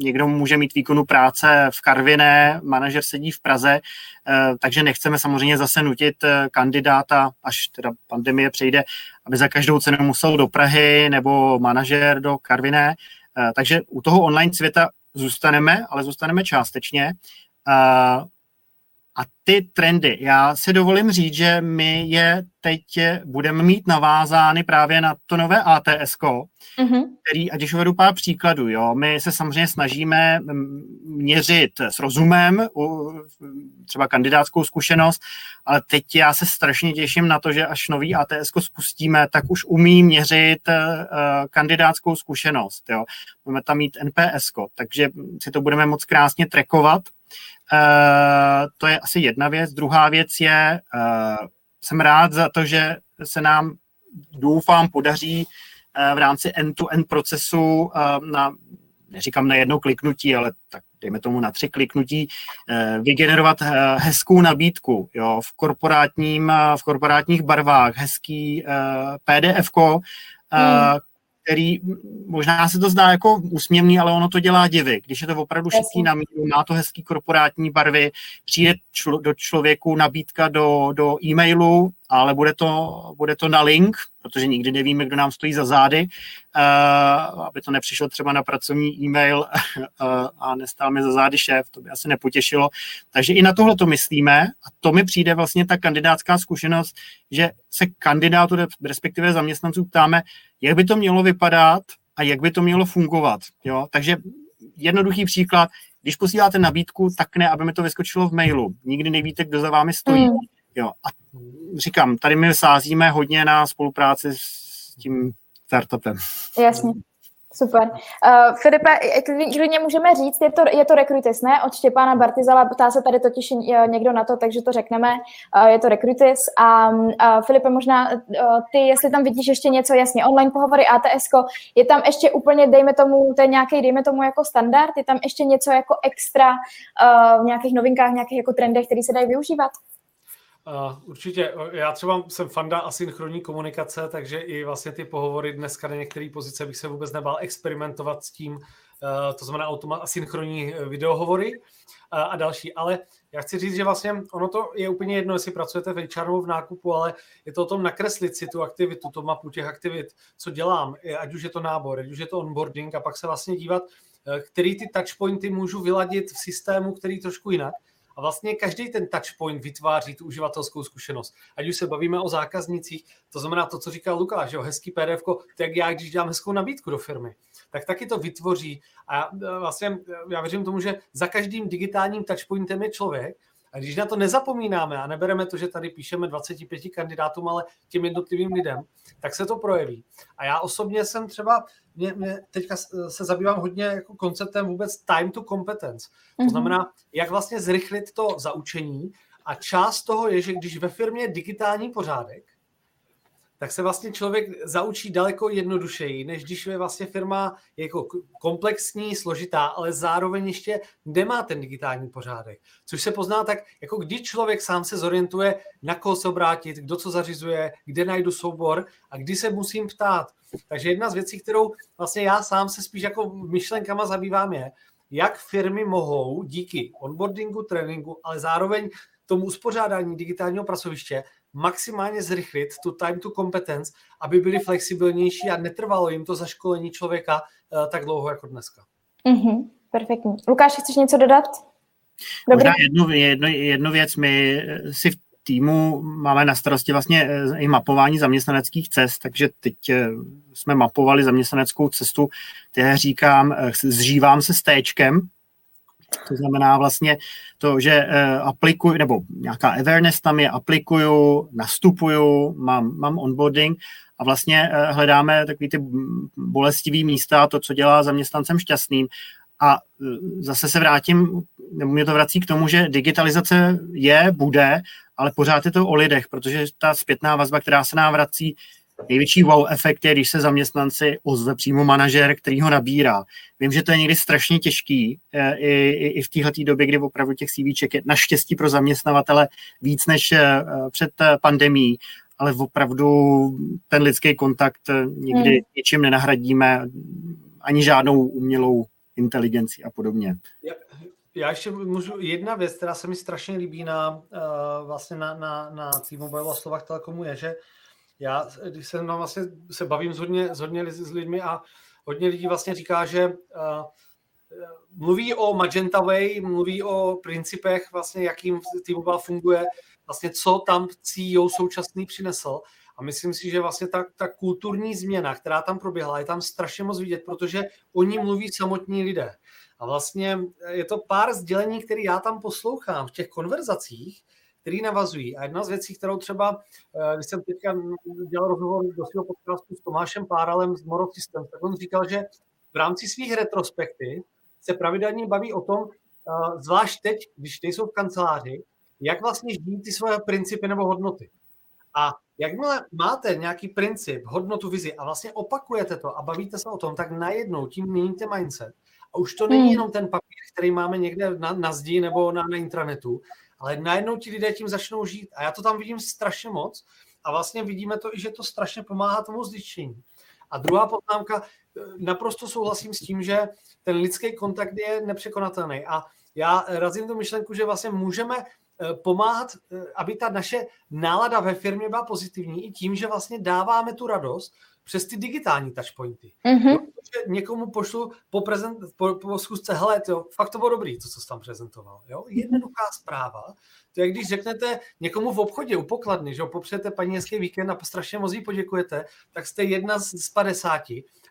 [SPEAKER 3] někdo může mít výkonu práce v Karviné, manažer sedí v Praze, eh, takže nechceme samozřejmě zase nutit kandidáta, až teda pandemie přejde, aby za každou cenu musel do Prahy nebo manažer do Karviné. Takže u toho online světa zůstaneme, ale zůstaneme částečně. A ty trendy, já si dovolím říct, že my je teď budeme mít navázány právě na to nové ATS, mm-hmm. který, a když uvedu pár příkladů, jo, my se samozřejmě snažíme měřit s rozumem třeba kandidátskou zkušenost, ale teď já se strašně těším na to, že až nový ATS spustíme, tak už umí měřit uh, kandidátskou zkušenost. Jo. Budeme tam mít NPS, takže si to budeme moc krásně trackovat Uh, to je asi jedna věc. Druhá věc je, uh, jsem rád za to, že se nám, doufám, podaří uh, v rámci end-to-end procesu na, neříkám na jedno kliknutí, ale tak dejme tomu na tři kliknutí, vygenerovat hezkou nabídku jo, v, korporátním, v korporátních barvách, hezký PDF-ko, hmm který možná se to zdá jako úsměvný, ale ono to dělá divy. Když je to opravdu šitý na míru, má to hezký korporátní barvy, přijde člo, do člověku nabídka do, do e-mailu, ale bude to, bude to na link, protože nikdy nevíme, kdo nám stojí za zády, uh, aby to nepřišlo třeba na pracovní e-mail uh, [laughs] a nestál mi za zády šéf, to by asi nepotěšilo. Takže i na tohle to myslíme a to mi přijde vlastně ta kandidátská zkušenost, že se kandidátu, respektive zaměstnanců ptáme, jak by to mělo vypadat a jak by to mělo fungovat. Jo? Takže jednoduchý příklad, když posíláte nabídku, tak ne, aby mi to vyskočilo v mailu. Nikdy nevíte, kdo za vámi stojí. Mm. Jo. A říkám, tady my sázíme hodně na spolupráci s tím startupem.
[SPEAKER 1] Jasně. Super. Uh, Filipe, klidně můžeme říct, je to, je to rekrutis, ne? Od Štěpána Bartizala, ptá se tady totiž někdo na to, takže to řekneme. Uh, je to rekrutis. A uh, Filipe, možná uh, ty, jestli tam vidíš ještě něco, jasně, online pohovory, ATS, je tam ještě úplně, dejme tomu, to je nějaký, dejme tomu jako standard, je tam ještě něco jako extra uh, v nějakých novinkách, nějakých jako trendech, které se dají využívat?
[SPEAKER 2] Určitě. Já třeba jsem fanda asynchronní komunikace, takže i vlastně ty pohovory dneska na některé pozice bych se vůbec nebál experimentovat s tím, uh, to znamená automat, asynchronní videohovory uh, a další. Ale já chci říct, že vlastně ono to je úplně jedno, jestli pracujete v HR v nákupu, ale je to o tom nakreslit si tu aktivitu, tu mapu těch aktivit, co dělám, ať už je to nábor, ať už je to onboarding a pak se vlastně dívat, který ty touchpointy můžu vyladit v systému, který trošku jinak a vlastně každý ten touchpoint vytváří tu uživatelskou zkušenost. Ať už se bavíme o zákaznicích, to znamená to, co říkal Lukáš, že jo, hezký PDF, tak já, když dělám hezkou nabídku do firmy, tak taky to vytvoří. A e, vlastně e, já věřím tomu, že za každým digitálním touchpointem je člověk, a když na to nezapomínáme a nebereme to, že tady píšeme 25 kandidátům, ale těm jednotlivým lidem, tak se to projeví. A já osobně jsem třeba, mě, mě teďka se zabývám hodně jako konceptem vůbec time to competence. To mhm. znamená, jak vlastně zrychlit to zaučení a část toho je, že když ve firmě je digitální pořádek, tak se vlastně člověk zaučí daleko jednodušeji, než když je vlastně firma jako komplexní, složitá, ale zároveň ještě nemá ten digitální pořádek. Což se pozná tak, jako když člověk sám se zorientuje, na koho se obrátit, kdo co zařizuje, kde najdu soubor a kdy se musím ptát. Takže jedna z věcí, kterou vlastně já sám se spíš jako myšlenkama zabývám je, jak firmy mohou díky onboardingu, tréninku, ale zároveň tomu uspořádání digitálního pracoviště maximálně zrychlit tu time to competence, aby byli flexibilnější a netrvalo jim to zaškolení člověka uh, tak dlouho jako dneska.
[SPEAKER 1] Mm-hmm, perfektní. Lukáš, chceš něco dodat?
[SPEAKER 3] Dobrý. Možná jednu, jednu, jednu věc, my eh, si v týmu máme na starosti vlastně eh, i mapování zaměstnaneckých cest, takže teď jsme mapovali zaměstnaneckou cestu, které říkám, zřívám se s téčkem, to znamená vlastně to, že uh, aplikuju, nebo nějaká awareness tam je, aplikuju, nastupuju, mám, mám onboarding a vlastně uh, hledáme takový ty bolestivý místa, to, co dělá zaměstnancem šťastným. A uh, zase se vrátím, nebo mě to vrací k tomu, že digitalizace je, bude, ale pořád je to o lidech, protože ta zpětná vazba, která se nám vrací, Největší wow efekt je, když se zaměstnanci ozve přímo manažer, který ho nabírá. Vím, že to je někdy strašně těžký eh, i, i, i v téhle době, kdy opravdu těch CVček je naštěstí pro zaměstnavatele víc než eh, před eh, pandemí, ale opravdu ten lidský kontakt nikdy hmm. něčím nenahradíme, ani žádnou umělou inteligenci a podobně.
[SPEAKER 2] Já, já ještě můžu, jedna věc, která se mi strašně líbí na, uh, vlastně na, na, na T-Mobile a Slovak Telekomu je, že já, když se tam vlastně se bavím s hodně, s hodně s lidmi a hodně lidí vlastně říká, že uh, mluví o Magenta Way, mluví o principech, vlastně jakým T-Mobile funguje, vlastně co tam CEO současný přinesl. A myslím si, že vlastně ta, ta kulturní změna, která tam proběhla, je tam strašně moc vidět, protože oni mluví samotní lidé. A vlastně je to pár sdělení, které já tam poslouchám v těch konverzacích, který navazují. A jedna z věcí, kterou třeba, eh, když jsem teďka dělal rozhovor do svého podcastu s Tomášem Páralem z Moro Systems, tak on říkal, že v rámci svých retrospektiv se pravidelně baví o tom, eh, zvlášť teď, když nejsou v kanceláři, jak vlastně žijí ty svoje principy nebo hodnoty. A jakmile máte nějaký princip, hodnotu, vizi a vlastně opakujete to a bavíte se o tom, tak najednou tím měníte mindset. A už to není hmm. jenom ten papír, který máme někde na, na zdi nebo na, na intranetu, ale najednou ti lidé tím začnou žít. A já to tam vidím strašně moc a vlastně vidíme to i, že to strašně pomáhá tomu zličení. A druhá poznámka, naprosto souhlasím s tím, že ten lidský kontakt je nepřekonatelný. A já razím tu myšlenku, že vlastně můžeme eh, pomáhat, eh, aby ta naše nálada ve firmě byla pozitivní i tím, že vlastně dáváme tu radost přes ty digitální touchpointy. Mm-hmm. Protože někomu pošlu po, prezent, po, po schůzce, hele, to, fakt to bylo dobrý, to, co jsi tam prezentoval. Jo? Jednoduchá zpráva. To je, když řeknete někomu v obchodě u pokladny, že popřejete paní hezký víkend a strašně moc jí poděkujete, tak jste jedna z, z 50.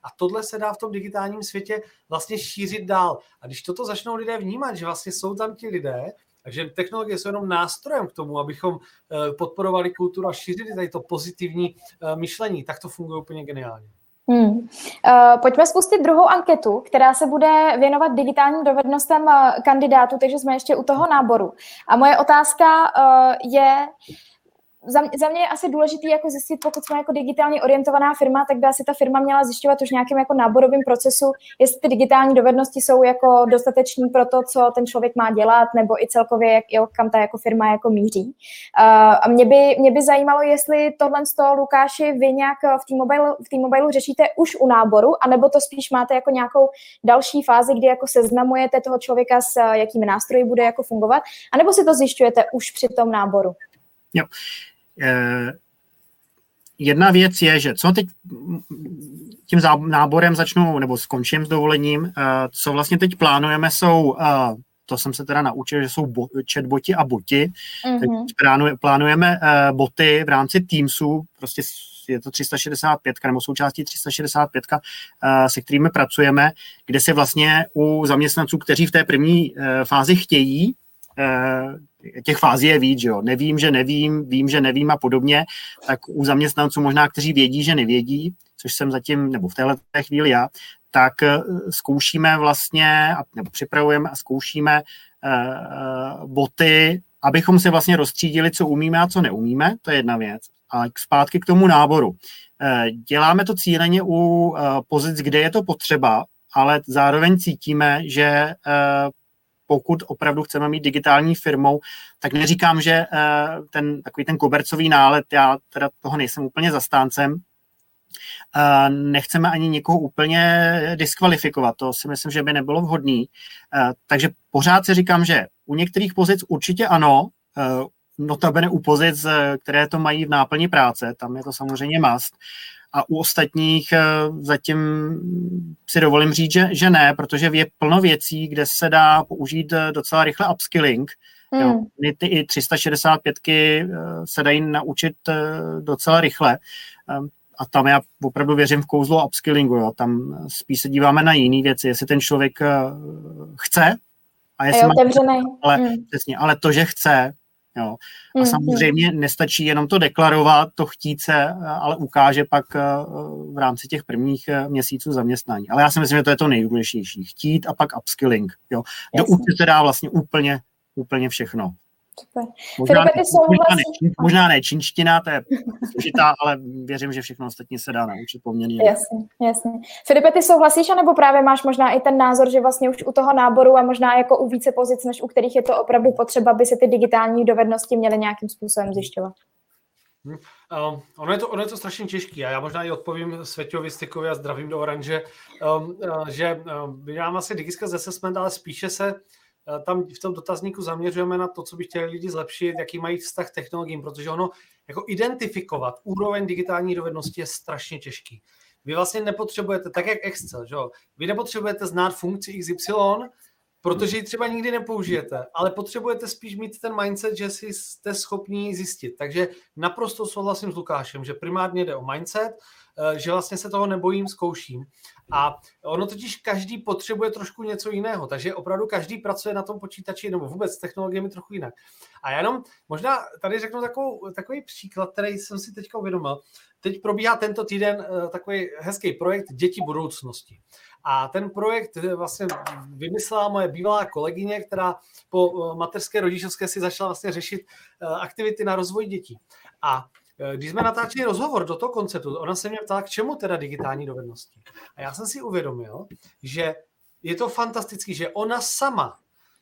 [SPEAKER 2] A tohle se dá v tom digitálním světě vlastně šířit dál. A když toto začnou lidé vnímat, že vlastně jsou tam ti lidé, takže technologie jsou jenom nástrojem k tomu, abychom eh, podporovali kulturu a šířili tady to pozitivní eh, myšlení. Tak to funguje úplně geniálně.
[SPEAKER 1] Hmm. Uh, pojďme spustit druhou anketu, která se bude věnovat digitálním dovednostem kandidátů, takže jsme ještě u toho náboru. A moje otázka je, za, mě, za mě je asi důležité jako zjistit, pokud jsme jako digitálně orientovaná firma, tak by asi ta firma měla zjišťovat už nějakým jako náborovým procesu, jestli ty digitální dovednosti jsou jako dostatečný pro to, co ten člověk má dělat, nebo i celkově, jak, jo, kam ta jako firma jako míří. Uh, a mě by, mě by zajímalo, jestli tohle z toho, Lukáši, vy nějak v T-Mobile, v T-Mobile řešíte už u náboru, anebo to spíš máte jako nějakou další fázi, kdy jako seznamujete toho člověka s jakými nástroji bude jako fungovat, anebo si to zjišťujete už při tom náboru?
[SPEAKER 3] Jo. Eh, jedna věc je, že co teď tím náborem začnu, nebo skončím s dovolením, eh, co vlastně teď plánujeme, jsou eh, to jsem se teda naučil, že jsou bo, chatboti a boti. Mm-hmm. Teď plánujeme uh, boty v rámci Teamsu, prostě je to 365, nebo součástí 365, uh, se kterými pracujeme, kde se vlastně u zaměstnanců, kteří v té první uh, fázi chtějí těch fází je víc, jo. Nevím, že nevím, vím, že nevím a podobně, tak u zaměstnanců možná, kteří vědí, že nevědí, což jsem zatím, nebo v téhle chvíli já, tak eh, zkoušíme vlastně, nebo připravujeme a zkoušíme uh, boty, abychom si vlastně rozstřídili, co umíme a co neumíme, to je jedna věc. A zpátky k tomu náboru. Děláme to cíleně u pozic, kde je to potřeba, ale zároveň cítíme, že pokud opravdu chceme mít digitální firmou, tak neříkám, že eh, ten takový ten kobercový nálet, já teda toho nejsem úplně zastáncem, eh, nechceme ani někoho úplně diskvalifikovat, to si myslím, že by nebylo vhodný. Eh, takže pořád si říkám, že u některých pozic určitě ano, notabene u pozic, které to mají v náplni práce, tam je to samozřejmě must, a u ostatních eh, zatím si dovolím říct, že, že ne, protože je plno věcí, kde se dá použít eh, docela rychle upskilling. Mm. Jo, ty i 365 eh, se dají naučit docela rychle. Ehm, a tam já opravdu věřím v kouzlo upskillingu. Jo. Tam spíš se díváme na jiné věci, jestli ten člověk chce a jestli
[SPEAKER 1] a je má,
[SPEAKER 3] ale, mm. přesně, ale to, že chce, Jo. A mm-hmm. samozřejmě nestačí jenom to deklarovat, to chtít se, ale ukáže pak eh, v rámci těch prvních eh, měsíců zaměstnání. Ale já si myslím, že to je to nejdůležitější. Chtít a pak upskilling. Jo. Do se dá vlastně úplně, úplně všechno.
[SPEAKER 1] Super. Možná,
[SPEAKER 3] ne, možná, ne, možná ne čínština, to je složitá, ale věřím, že všechno ostatní se dá naučit poměrně.
[SPEAKER 1] Jasně, jasně. Filipe, ty souhlasíš, anebo právě máš možná i ten názor, že vlastně už u toho náboru a možná jako u více pozic, než u kterých je to opravdu potřeba, by se ty digitální dovednosti měly nějakým způsobem zjišťovat?
[SPEAKER 2] Hmm. Um, ono, je to, ono je to strašně těžké a já možná i odpovím Svěťovi Stykovi a zdravím do Oranže, um, uh, že um, vydám asi Digiskaz Assessment, ale spíše se tam v tom dotazníku zaměřujeme na to, co by chtěli lidi zlepšit, jaký mají vztah k technologiím, protože ono jako identifikovat úroveň digitální dovednosti je strašně těžký. Vy vlastně nepotřebujete, tak jak Excel, že vy nepotřebujete znát funkci XY, protože ji třeba nikdy nepoužijete, ale potřebujete spíš mít ten mindset, že si jste schopní zjistit. Takže naprosto souhlasím s Lukášem, že primárně jde o mindset, eh, že vlastně se toho nebojím, zkouším. A ono totiž každý potřebuje trošku něco jiného, takže opravdu každý pracuje na tom počítači nebo vůbec s technologiemi trochu jinak. A já jenom možná tady řeknu takovou, takový příklad, který jsem si teďka uvědomil. Teď probíhá tento týden eh, takový hezký projekt Děti budoucnosti. A ten projekt vlastně vymyslela moje bývalá kolegyně, která po eh, mateřské rodičovské si začala vlastně řešit eh, aktivity na rozvoj dětí. A Eh, když jsme natáčeli rozhovor do toho konceptu, ona se mě ptala, k čemu teda digitální dovednosti. A já jsem si uvědomil, že je to fantastický, že ona sama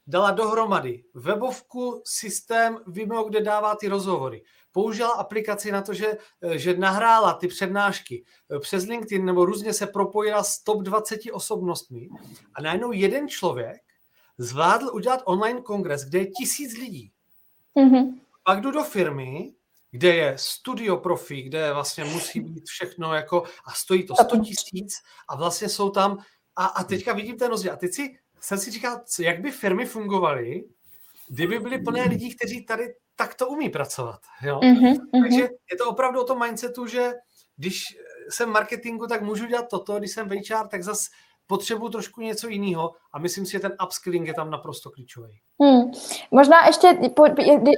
[SPEAKER 2] dala dohromady webovku, systém, Vimeo, kde dává ty rozhovory. Použila aplikaci na to, že, eh, že nahrála ty přednášky eh, přes LinkedIn nebo různě se propojila s top 20 osobnostmi a najednou jeden člověk zvládl udělat online kongres, kde je tisíc lidí. Mm-hmm. Pak jdu do firmy kde je studio profi, kde vlastně musí být všechno jako a stojí to 100 tisíc a vlastně jsou tam a, a teďka vidím ten rozdíl. A teď si, jsem si říkal, jak by firmy fungovaly, kdyby byly plné lidí, kteří tady takto umí pracovat. Jo? Mm-hmm, Takže je to opravdu o tom mindsetu, že když jsem v marketingu, tak můžu dělat toto, když jsem v HR, tak zase potřebuju trošku něco jiného a myslím si, že ten upskilling je tam naprosto klíčový.
[SPEAKER 1] Hmm. Možná ještě,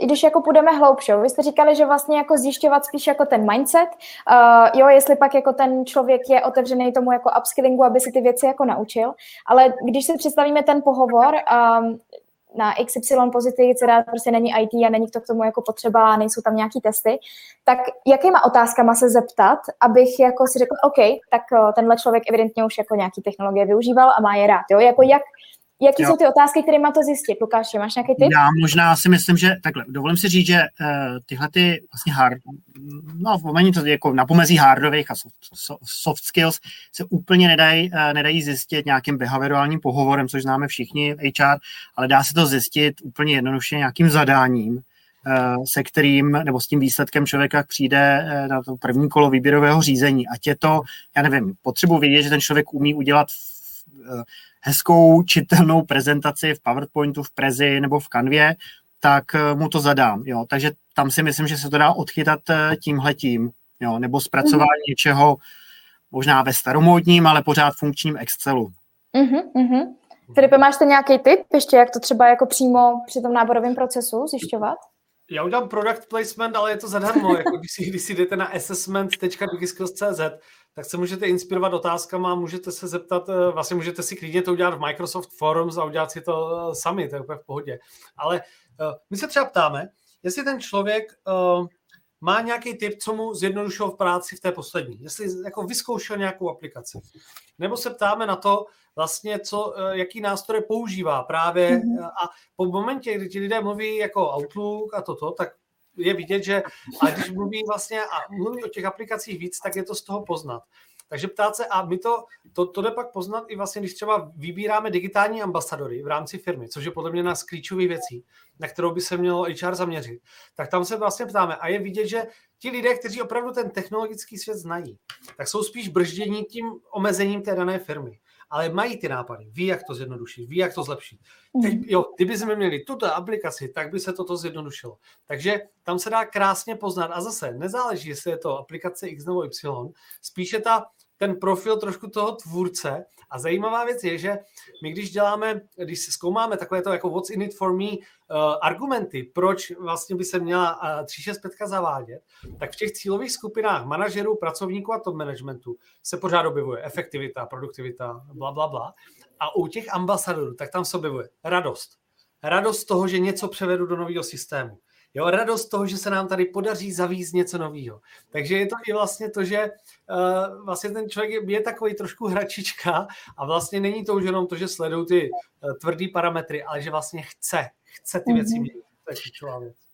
[SPEAKER 1] když jako půjdeme hloubše, vy jste říkali, že vlastně jako zjišťovat spíš jako ten mindset, uh, jo, jestli pak jako ten člověk je otevřený tomu jako upskillingu, aby si ty věci jako naučil, ale když si představíme ten pohovor, um, na XY pozici, která prostě není IT a není to k tomu jako potřeba nejsou tam nějaký testy, tak jakýma otázkama se zeptat, abych jako si řekl, OK, tak eh, tenhle člověk evidentně už jako nějaký technologie využíval a má je rád, jo? Jako jak, Jaký jo. jsou ty otázky, které má to zjistit? Lukáši, máš nějaký tip?
[SPEAKER 3] Já možná si myslím, že takhle, dovolím si říct, že uh, tyhle ty vlastně hard, no v momentě to jako na pomezí hardových a soft, soft skills se úplně nedají, uh, nedají zjistit nějakým behaviorálním pohovorem, což známe všichni v HR, ale dá se to zjistit úplně jednoduše nějakým zadáním, uh, se kterým, nebo s tím výsledkem člověka přijde uh, na to první kolo výběrového řízení. Ať je to, já nevím, potřebuji vědět, že ten člověk umí udělat uh, hezkou čitelnou prezentaci v PowerPointu, v Prezi nebo v Canvě, tak eh, mu to zadám. Jo. Takže tam si myslím, že se to dá odchytat eh, tímhletím, jo. nebo zpracování mm-hmm. něčeho možná ve staromódním, ale pořád funkčním Excelu.
[SPEAKER 1] Mm-hmm. Filipe, máš to nějaký tip ještě, jak to třeba jako přímo při tom náborovém procesu zjišťovat?
[SPEAKER 2] Já udělám product placement, ale je to zadarmo. jako když, si, když si jdete na assessment.digiskills.cz, tak se můžete inspirovat otázkama, můžete se zeptat, eh, vlastně můžete si klidně to udělat v Microsoft Forums a udělat si to eh, sami, to je úplně v pohodě. Ale eh, my se třeba ptáme, jestli ten člověk má nějaký tip, co mu zjednodušilo v práci v té poslední, jestli jako vyzkoušel nějakou aplikaci. Nebo se ptáme na to, vlastně, co, jaký nástroje používá právě mm-hmm. a po momentě, kdy ti lidé mluví jako Outlook a toto, tak je vidět, že a když mluví vlastně a mluví o těch aplikacích víc, tak je to z toho poznat. Takže ptát se, a my to, to, to jde pak poznat i vlastně, když třeba vybíráme digitální ambasadory v rámci firmy, což je podle mě na z klíčových věcí, na kterou by se mělo HR zaměřit, tak tam se vlastně ptáme a je vidět, že ti lidé, kteří opravdu ten technologický svět znají, tak jsou spíš brždění tím omezením té dané firmy ale mají ty nápady, ví, jak to zjednodušit, ví, jak to zlepšit. Teď, mhm. jo, kdyby jsme měli tuto aplikaci, tak by se toto zjednodušilo. Takže tam se dá krásně poznat a zase nezáleží, jestli je to aplikace X nebo Y, spíše ta ten profil trošku toho tvůrce. A zajímavá věc je, že my když děláme, když zkoumáme takové to jako what's in it for me uh, argumenty, proč vlastně by se měla uh, 365 zavádět, tak v těch cílových skupinách manažerů, pracovníků a top managementu se pořád objevuje efektivita, produktivita, bla, bla, bla. A u těch ambasadorů, tak tam se objevuje radost. Radost toho, že něco převedu do nového systému Jo, radost toho, že se nám tady podaří zavízt něco nového. Takže je to i vlastně to, že uh, vlastně ten člověk je, je takový trošku hračička a vlastně není to už jenom to, že sledují ty uh, tvrdý parametry, ale že vlastně chce, chce ty věci mhm. měnit.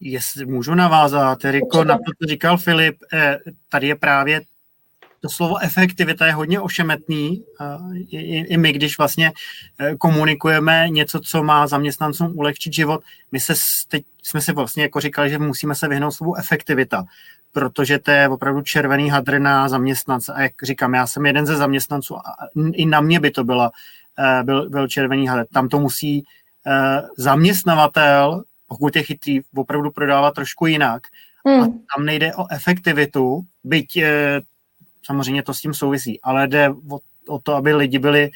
[SPEAKER 3] Jestli můžu navázat, Eriko, na to, co říkal Filip, eh, tady je právě to slovo efektivita je hodně ošemetný. I, I my, když vlastně eh, komunikujeme něco, co má zaměstnancům ulehčit život, my se teď jsme si vlastně jako říkali, že musíme se vyhnout slovu efektivita, protože to je opravdu červený hadr na zaměstnance. A jak říkám, já jsem jeden ze zaměstnanců a i na mě by to byla, eh, byl, byl červený hadr. Tam to musí eh, zaměstnavatel, pokud je chytrý, opravdu prodávat trošku jinak. Hmm. A tam nejde o efektivitu, byť samozřejmě to s tím souvisí, ale jde o, o to, aby lidi byli,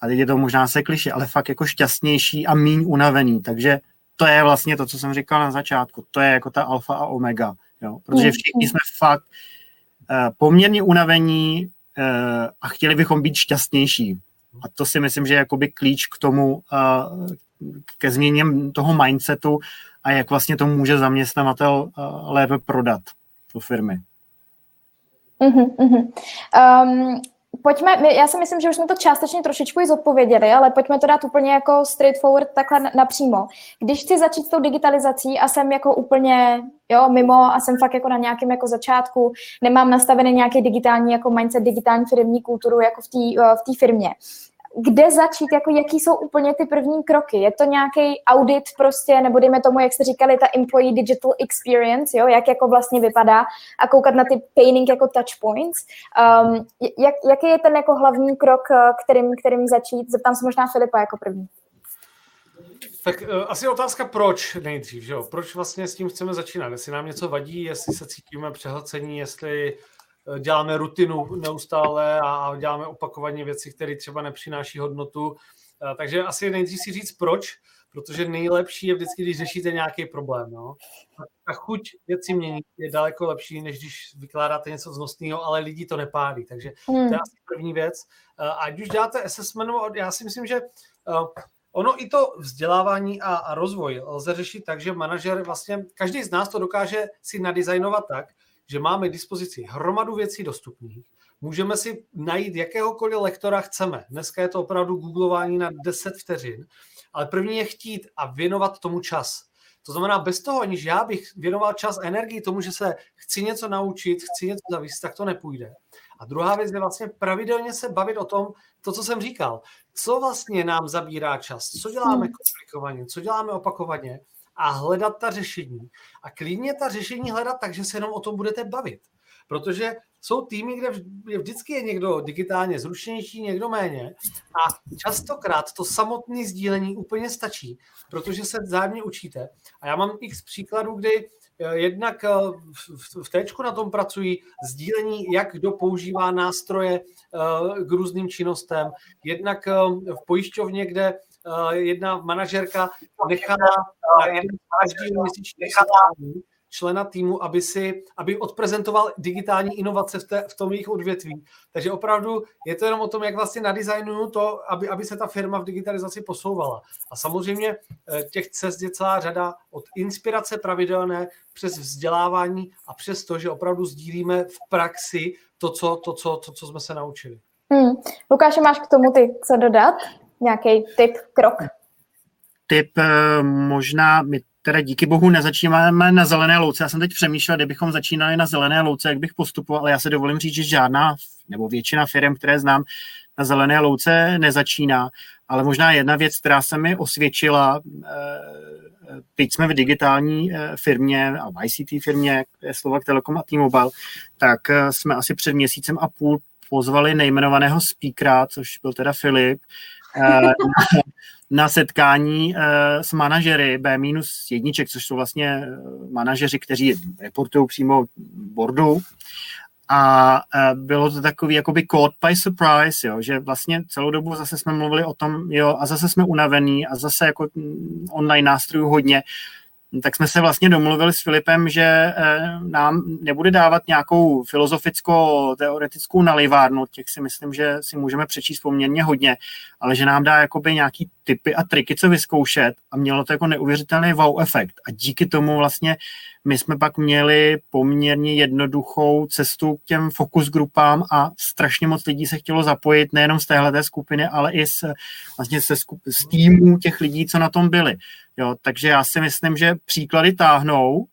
[SPEAKER 3] a teď je to možná se kliše, ale fakt jako šťastnější a míň unavený, takže to je vlastně to, co jsem říkal na začátku, to je jako ta alfa a omega, jo? protože všichni jsme fakt uh, poměrně unavení uh, a chtěli bychom být šťastnější. A to si myslím, že je jakoby klíč k tomu, uh, ke změně toho mindsetu a jak vlastně to může zaměstnavatel lépe prodat do firmy.
[SPEAKER 1] Uh-huh. Um, pojďme, já si myslím, že už jsme to částečně trošičku i zodpověděli, ale pojďme to dát úplně jako straightforward takhle napřímo. Když chci začít s tou digitalizací a jsem jako úplně jo, mimo a jsem fakt jako na nějakém jako začátku, nemám nastavený nějaký digitální jako mindset, digitální firmní kulturu jako v té v firmě kde začít, jako jaký jsou úplně ty první kroky? Je to nějaký audit prostě, nebo dejme tomu, jak jste říkali, ta employee digital experience, jo, jak jako vlastně vypadá a koukat na ty painting jako touch points. Um, jak, jaký je ten jako hlavní krok, eh, kterým, kterým začít? Zeptám se možná Filipa jako první.
[SPEAKER 2] Tak uh, asi otázka proč nejdřív, že jo? Proč vlastně s tím chceme začínat? Jestli nám něco vadí, jestli se cítíme přehlcení, jestli děláme rutinu neustále a děláme opakovaně věci, které třeba nepřináší hodnotu. Takže asi nejdřív si říct proč, protože nejlepší je vždycky, když řešíte nějaký problém. No. Ta chuť věci měnit je daleko lepší, než když vykládáte něco znosného, ale lidi to nepálí. Takže hmm. to je hmm. asi první věc. A když děláte assessment, já si myslím, že Ono i to vzdělávání a, a rozvoj lze řešit tak, že manažer vlastně, každý z nás to dokáže si nadizajnovat tak, že máme k dispozici hromadu věcí dostupných, můžeme si najít jakéhokoliv lektora chceme. Dneska je to opravdu googlování na 10 vteřin, ale první je chtít a věnovat tomu čas. To znamená, bez toho, aniž já bych věnoval čas a energii tomu, že se chci něco naučit, chci něco zavíst, tak to nepůjde. A druhá věc je vlastně pravidelně se bavit o tom, to, co jsem říkal. Co vlastně nám zabírá čas? Co děláme hmm. komplikovaně? Co děláme opakovaně? A hledat ta řešení. A klidně ta řešení hledat tak, že se jenom o tom budete bavit. Protože jsou týmy, kde vždycky je někdo digitálně zrušenější, někdo méně a častokrát to samotné sdílení úplně stačí, protože se vzájemně učíte. A já mám x příkladů, kdy eh, jednak eh, v téčku na tom pracují sdílení, jak kdo používá nástroje eh, k různým činnostem, jednak v pojišťovně, kde jedna manažerka nechala každý měsíční člena týmu, aby, si, aby odprezentoval digitální inovace v, té, v tom jejich odvětví. Takže opravdu je to jenom o tom, jak vlastně nadizajnuju to, aby, aby se ta firma v digitalizaci posouvala. A samozřejmě eh, těch cest je celá řada od inspirace pravidelné přes vzdělávání a přes to, že opravdu sdílíme v praxi to, co, to, co, to, co jsme se naučili.
[SPEAKER 1] Hmm. Lukáše, máš k tomu ty co dodat? Nějaký tip, krok?
[SPEAKER 3] Tip eh, možná, my teda díky bohu nezačínáme na zelené louce. Já jsem teď přemýšlel, kdybychom začínali na zelené louce, jak bych postupoval, ale já se dovolím říct, že žádná nebo většina firm, které znám, na zelené louce nezačíná. Ale možná jedna věc, která se mi osvědčila, eh, teď jsme v digitální eh, firmě a v ICT firmě, Slovak Telekom a T-Mobile, tak jsme asi před měsícem a půl pozvali nejmenovaného speakera, což byl teda Filip, [laughs] na setkání uh, s manažery B minus jedniček, což jsou vlastně eh, manažeři, kteří reportují přímo boardu. A bylo to takový jakoby caught by surprise, jo, že vlastně celou dobu zase jsme mluvili o tom, jo, a zase jsme unavení a zase jako mm, online nástrojů hodně tak jsme se vlastně domluvili s Filipem, že eh, nám nebude dávat nějakou filozoficko-teoretickou nalivárnu, těch si myslím, že si můžeme přečíst poměrně hodně, ale že nám dá jakoby nějaký typy a triky, co vyzkoušet a mělo to jako neuvěřitelný wow efekt. A díky tomu vlastně my jsme pak měli poměrně jednoduchou cestu k těm fokus grupám a strašně moc lidí se chtělo zapojit nejenom z téhle skupiny, ale i z, vlastně se skup, z týmů těch lidí, co na tom byli. Jo, takže já si myslím, že příklady táhnou uh,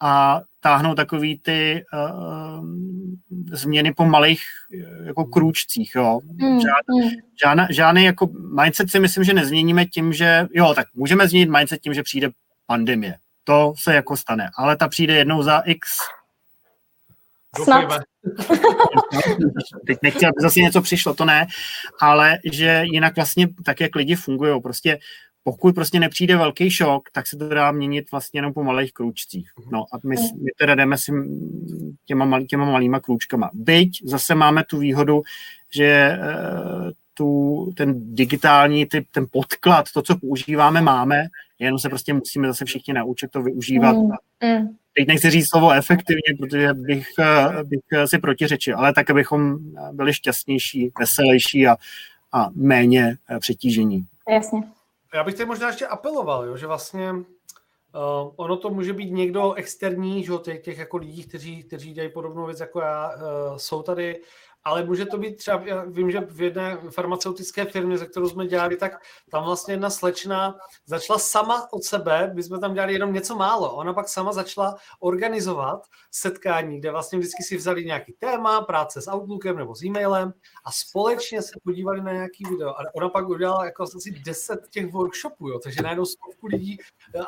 [SPEAKER 3] a táhnou takový ty uh, změny po malých jako krůčcích, jo. Hmm, Žád, hmm. žádná, žádný jako mindset si myslím, že nezměníme tím, že jo, tak můžeme změnit mindset tím, že přijde pandemie. To se jako stane, ale ta přijde jednou za x
[SPEAKER 1] Snad.
[SPEAKER 3] Teď nechci, aby zase něco přišlo, to ne, ale že jinak vlastně tak, jak lidi fungují, prostě pokud prostě nepřijde velký šok, tak se to dá měnit vlastně jenom po malých krůčcích. No a my, my teda jdeme si těma, malý, těma malýma krůčkama. Byť zase máme tu výhodu, že uh, tu, ten digitální typ, ten podklad, to, co používáme, máme, jenom se prostě musíme zase všichni naučit to využívat. Mm, mm. Teď nechci říct slovo efektivně, protože bych, eh, bych si protiřečil, ale tak, abychom byli šťastnější, veselější a, a méně eh, přetížení.
[SPEAKER 1] Jasně.
[SPEAKER 2] Já bych tady možná ještě apeloval, jo, že vlastně uh, ono to může být někdo externí, že těch, těch jako lidí, kteří, kteří dělají podobnou věc jako já, uh, jsou tady ale může to být třeba, já vím, že v jedné farmaceutické firmě, ze kterou jsme dělali, tak tam vlastně jedna slečna začala sama od sebe, my jsme tam dělali jenom něco málo, ona pak sama začala organizovat setkání, kde vlastně vždycky si vzali nějaký téma, práce s Outlookem nebo s e-mailem a společně se podívali na nějaký video. A ona pak udělala jako asi deset těch workshopů, jo, takže najednou stovku lidí,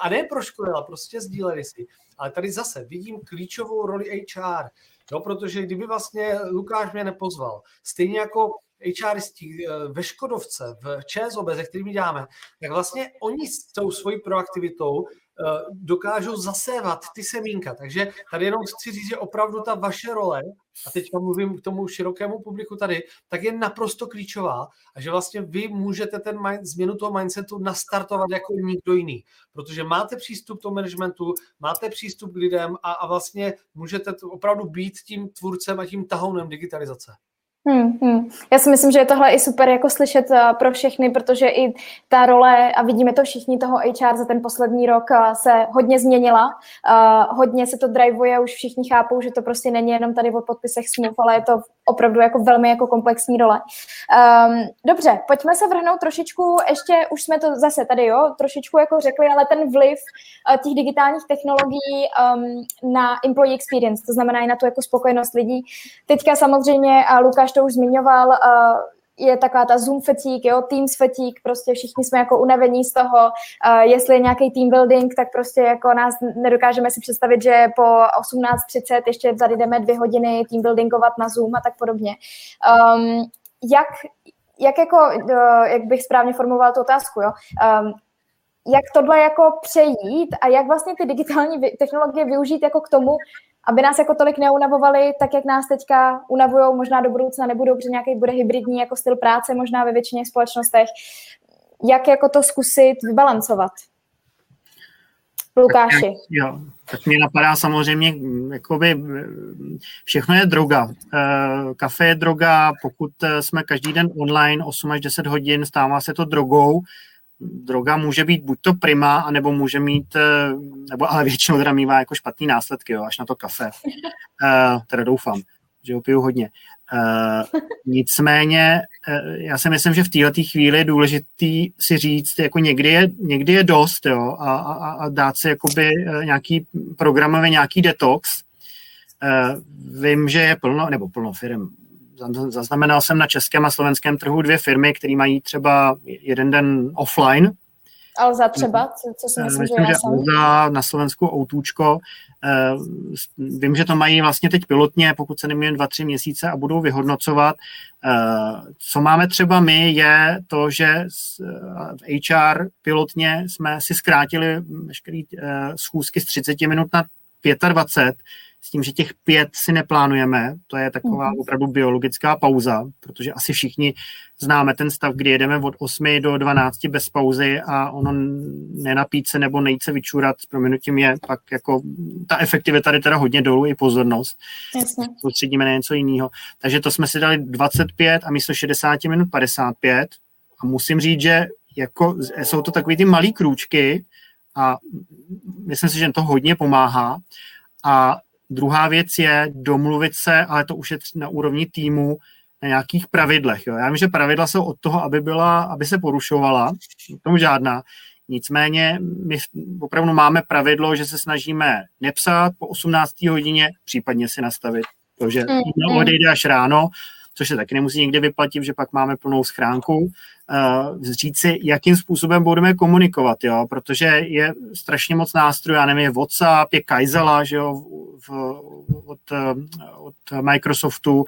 [SPEAKER 2] a ne proškolila, prostě sdíleli si. Ale tady zase vidím klíčovou roli HR, No, protože kdyby vlastně Lukáš mě nepozval, stejně jako HRisti eh, ve Škodovce, v ČSOB, se kterými děláme, tak vlastně oni s tou svojí proaktivitou dokážou zasévat ty semínka. Takže tady jenom chci říct, že opravdu ta vaše role, a teďka mluvím k tomu širokému publiku tady, tak je naprosto klíčová a že vlastně vy můžete ten mind, změnu toho mindsetu nastartovat jako nikdo jiný, protože máte přístup k tomu managementu, máte přístup k lidem a, a vlastně můžete opravdu být tím tvůrcem a tím tahounem digitalizace.
[SPEAKER 1] Hmm, hmm. Já si myslím, že je tohle i super jako slyšet uh, pro všechny, protože i ta role, a vidíme to všichni, toho HR za ten poslední rok uh, se hodně změnila. Uh, hodně se to driveuje, už všichni chápou, že to prostě není jenom tady o podpisech smluv, ale je to opravdu jako velmi jako komplexní role. Um, dobře, pojďme se vrhnout trošičku, ještě už jsme to zase tady, jo, trošičku jako řekli, ale ten vliv uh, těch digitálních technologií um, na employee experience, to znamená i na tu jako spokojenost lidí. Teďka samozřejmě, a Lukáš to už zmiňoval, uh, je taková ta Zoom fatigue, jo, Teams fatigue, prostě všichni jsme jako unavení z toho, uh, jestli je nějaký team building, tak prostě jako nás nedokážeme si představit, že po 18.30 ještě tady jdeme dvě hodiny team buildingovat na Zoom a tak podobně. Um, jak, jak jako, uh, jak bych správně formuloval tu otázku, jo, um, jak tohle jako přejít a jak vlastně ty digitální technologie využít jako k tomu, aby nás jako tolik neunavovali, tak jak nás teďka unavují, možná do budoucna nebudou, protože nějaký bude hybridní jako styl práce možná ve většině společnostech. Jak jako to zkusit vybalancovat? Lukáši. Tak,
[SPEAKER 3] jo, tak napadá samozřejmě, jakoby všechno je droga. Eh, kafe je droga, pokud eh, jsme každý den online 8 až 10 hodin, stává se to drogou, droga může být buď to prima, anebo může mít, eh, nebo ale většinou teda mývá jako špatný následky, jo, až na to kafe. Uh, [laughs] teda doufám, že ho piju hodně. Uh, nicméně, uh, já si myslím, že v této chvíli je důležitý si říct, jako někdy je, někdy je dost, jo, a, a, a dát si jakoby nějaký programově nějaký detox. Uh, vím, že je plno, nebo plno firm, zaznamenal jsem na českém a slovenském trhu dvě firmy, které mají třeba jeden den offline.
[SPEAKER 1] Alza třeba, co, co si myslím, myslím že, že
[SPEAKER 3] Alza na Slovensku Outůčko. Eh, vím, že to mají vlastně teď pilotně, pokud se nemýlím, dva, tři měsíce a budou vyhodnocovat. Eh, co máme třeba my, je to, že v HR pilotně jsme si zkrátili veškeré eh, schůzky z 30 minut na 25, s tím, že těch pět si neplánujeme, to je taková mm. opravdu biologická pauza, protože asi všichni známe ten stav, kdy jedeme od 8 do 12 bez pauzy a ono nenapít se nebo nejít se vyčurat s proměnutím je pak jako ta efektivita tady teda hodně dolů i pozornost. Jasně. Soustředíme na něco jiného. Takže to jsme si dali 25 a místo 60 minut 55 a musím říct, že jako jsou to takový ty malý krůčky a myslím si, že to hodně pomáhá a Druhá věc je domluvit se, ale to už je na úrovni týmu, na nějakých pravidlech. Jo. Já vím, že pravidla jsou od toho, aby, byla, aby se porušovala, k tomu žádná. Nicméně my opravdu máme pravidlo, že se snažíme nepsat po 18. hodině, případně si nastavit to, že mm, odejde až ráno, což se taky nemusí někde vyplatit, že pak máme plnou schránku uh, říct si, jakým způsobem budeme komunikovat, jo, protože je strašně moc nástrojů, já nevím, je WhatsApp, je Kaizela, že jo, v, od, eh, od Microsoftu, uh,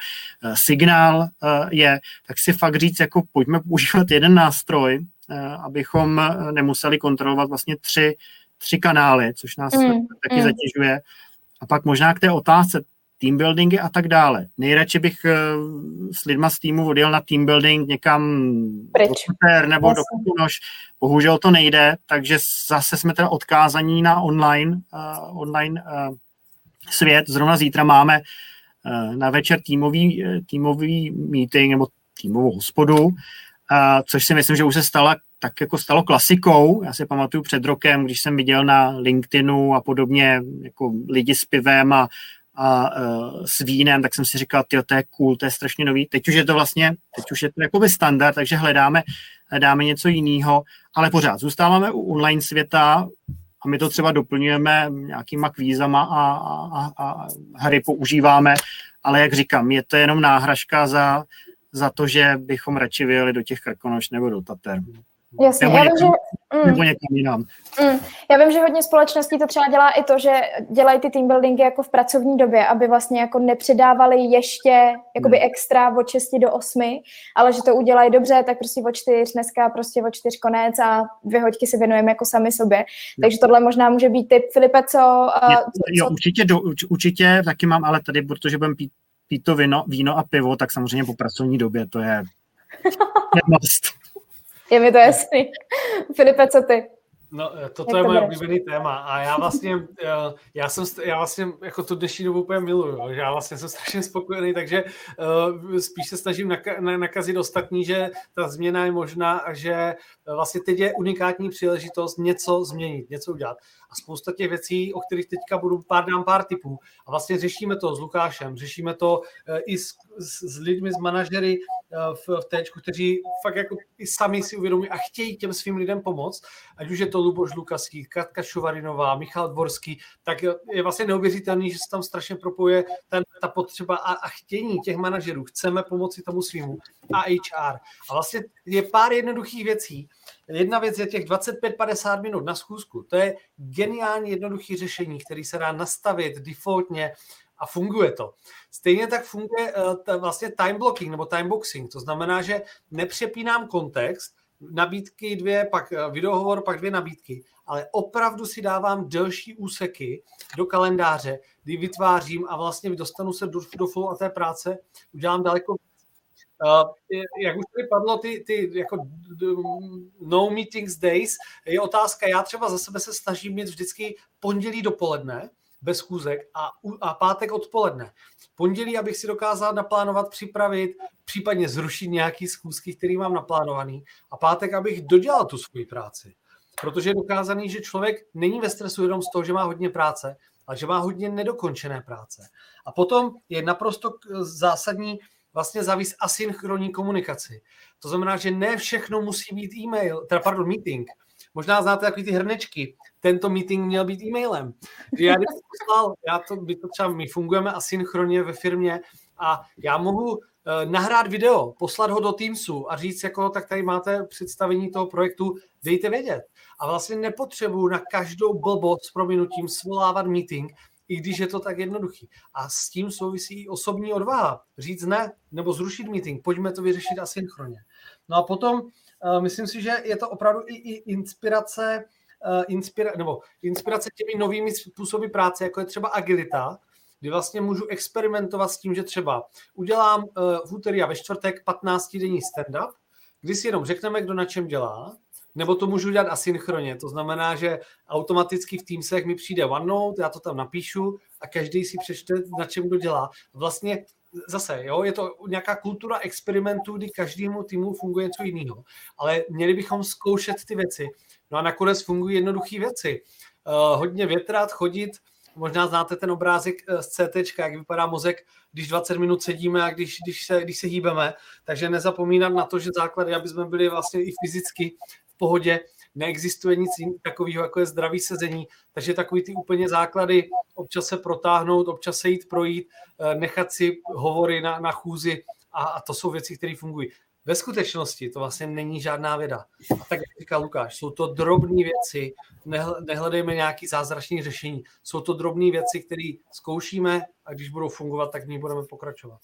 [SPEAKER 3] Signál uh, je, tak si fakt říct, jako pojďme používat jeden nástroj, uh, abychom nemuseli kontrolovat vlastně tři, tři kanály, což nás mm, taky mm. zatěžuje. A pak možná k té otázce, team buildingy a tak dále. Nejradši bych uh, s lidma z týmu odjel na team building někam Pryč. do super nebo Jasně. do Kunoš. Bohužel to nejde, takže zase jsme teda odkázaní na online, uh, online uh, svět. Zrovna zítra máme uh, na večer týmový, týmový meeting nebo týmovou hospodu, uh, což si myslím, že už se stala tak jako stalo klasikou. Já si pamatuju před rokem, když jsem viděl na LinkedInu a podobně jako lidi s pivem a a uh, s vínem, tak jsem si říkal, ty to je cool, to je strašně nový. Teď už je to vlastně, teď už je to jakoby standard, takže hledáme, hledáme něco jiného, ale pořád zůstáváme u online světa a my to třeba doplňujeme nějakýma kvízama a, a, a hry používáme, ale jak říkám, je to jenom náhražka za, za to, že bychom radši vyjeli do těch Krkonoš nebo do Tater.
[SPEAKER 1] Jasně, já vím, že
[SPEAKER 3] mm. nebo někam jinam.
[SPEAKER 1] Mm. Já vím, že hodně společností to třeba dělá i to, že dělají ty team buildingy jako v pracovní době, aby vlastně jako nepřidávali ještě jakoby mm. extra od 6 do 8, ale že to udělají dobře, tak prostě o 4 dneska prostě o 4 konec a dvě hoďky si věnujeme jako sami sobě. Mm. Takže tohle možná může být typ. Filipe, co... Uh,
[SPEAKER 3] co jo, určitě, do, určitě taky mám, ale tady, protože budeme pít, pít to víno, víno a pivo, tak samozřejmě po pracovní době to je. [laughs] Je
[SPEAKER 1] mi to jasný. [laughs] Filipe, co ty?
[SPEAKER 2] No, eh, toto Jak je moje oblíbený téma a já vlastně, eh, já jsem, já vlastně jako tu dnešní dobu úplně miluju, že já vlastně jsem strašně spokojený, takže uh, spíš se snažím nakazit ostatní, že ta změna je možná a že vlastně teď je unikátní příležitost něco změnit, něco udělat. A spousta těch věcí, o kterých teďka budu pár dám pár typů. A vlastně řešíme to s Lukášem, řešíme to i s, s, s lidmi, s manažery v, v téčku, kteří fakt jako i sami si uvědomují a chtějí těm svým lidem pomoct, ať už je to Luboš Lukaský, Katka Šuvarinová, Michal Dvorský, tak je vlastně neuvěřitelný, že se tam strašně propojuje ten, ta potřeba a, a chtění těch manažerů. Chceme pomoci tomu svýmu a HR. A vlastně je pár jednoduchých věcí. Jedna věc je těch 25-50 minut na schůzku. To je geniální jednoduché řešení, který se dá nastavit defaultně a funguje to. Stejně tak funguje uh, vlastně time blocking nebo time boxing. To znamená, že nepřepínám kontext, nabídky dvě, pak eh, videohovor, pak dvě nabídky, ale opravdu si dávám delší úseky do kalendáře, kdy vytvářím a vlastně dostanu se do, do flow a té práce, udělám daleko jak už tady padlo, ty, ty jako no meetings days, je otázka, já třeba za sebe se snažím mít vždycky pondělí dopoledne, bez schůzek a, a pátek odpoledne. Pondělí, abych si dokázal naplánovat, připravit, případně zrušit nějaký schůzky, který mám naplánovaný a pátek, abych dodělal tu svoji práci. Protože je dokázaný, že člověk není ve stresu jenom z toho, že má hodně práce, ale že má hodně nedokončené práce. A potom je naprosto zásadní vlastně zavíst asynchronní komunikaci. To znamená, že ne všechno musí být e-mail, teda pardon, meeting. Možná znáte takový ty hrnečky. Tento meeting měl být e-mailem. Že já poslal, já to, my to třeba, my fungujeme asynchronně ve firmě a já mohu uh, nahrát video, poslat ho do Teamsu a říct, jako, tak tady máte představení toho projektu, dejte vědět. A vlastně nepotřebuju na každou blbost s prominutím svolávat meeting, i když je to tak jednoduchý. A s tím souvisí osobní odvaha. Říct ne, nebo zrušit meeting, pojďme to vyřešit asynchronně. No a potom uh, myslím si, že je to opravdu i, i inspirace, uh, inspira, nebo inspirace těmi novými způsoby práce, jako je třeba agilita, kdy vlastně můžu experimentovat s tím, že třeba udělám uh, v úterý a ve čtvrtek 15 denní stand-up, kdy si jenom řekneme, kdo na čem dělá, nebo to můžu dělat asynchronně, to znamená, že automaticky v Teamsech mi přijde OneNote, já to tam napíšu a každý si přečte, na čem kdo dělá. Vlastně zase, jo, je to nějaká kultura experimentu, kdy každému týmu funguje něco jiného. Ale měli bychom zkoušet ty věci. No a nakonec fungují jednoduché věci. Uh, hodně větrat, chodit, možná znáte ten obrázek eh, z CT, jak vypadá mozek, když 20 minut sedíme a když, když, se, když se hýbeme. Takže nezapomínat na to, že základy, aby jsme byli vlastně i fyzicky pohodě, neexistuje nic takového, jako je zdravý sezení, takže takový ty úplně základy, občas se protáhnout, občas se jít projít, eh, nechat si hovory na, na chůzi a, a to jsou věci, které fungují. Ve skutečnosti to vlastně není žádná věda. A tak, jak říká Lukáš, jsou to drobné věci, nehledejme nějaký zázračný řešení. Jsou to drobné věci, které zkoušíme a když budou fungovat, tak v ní budeme pokračovat.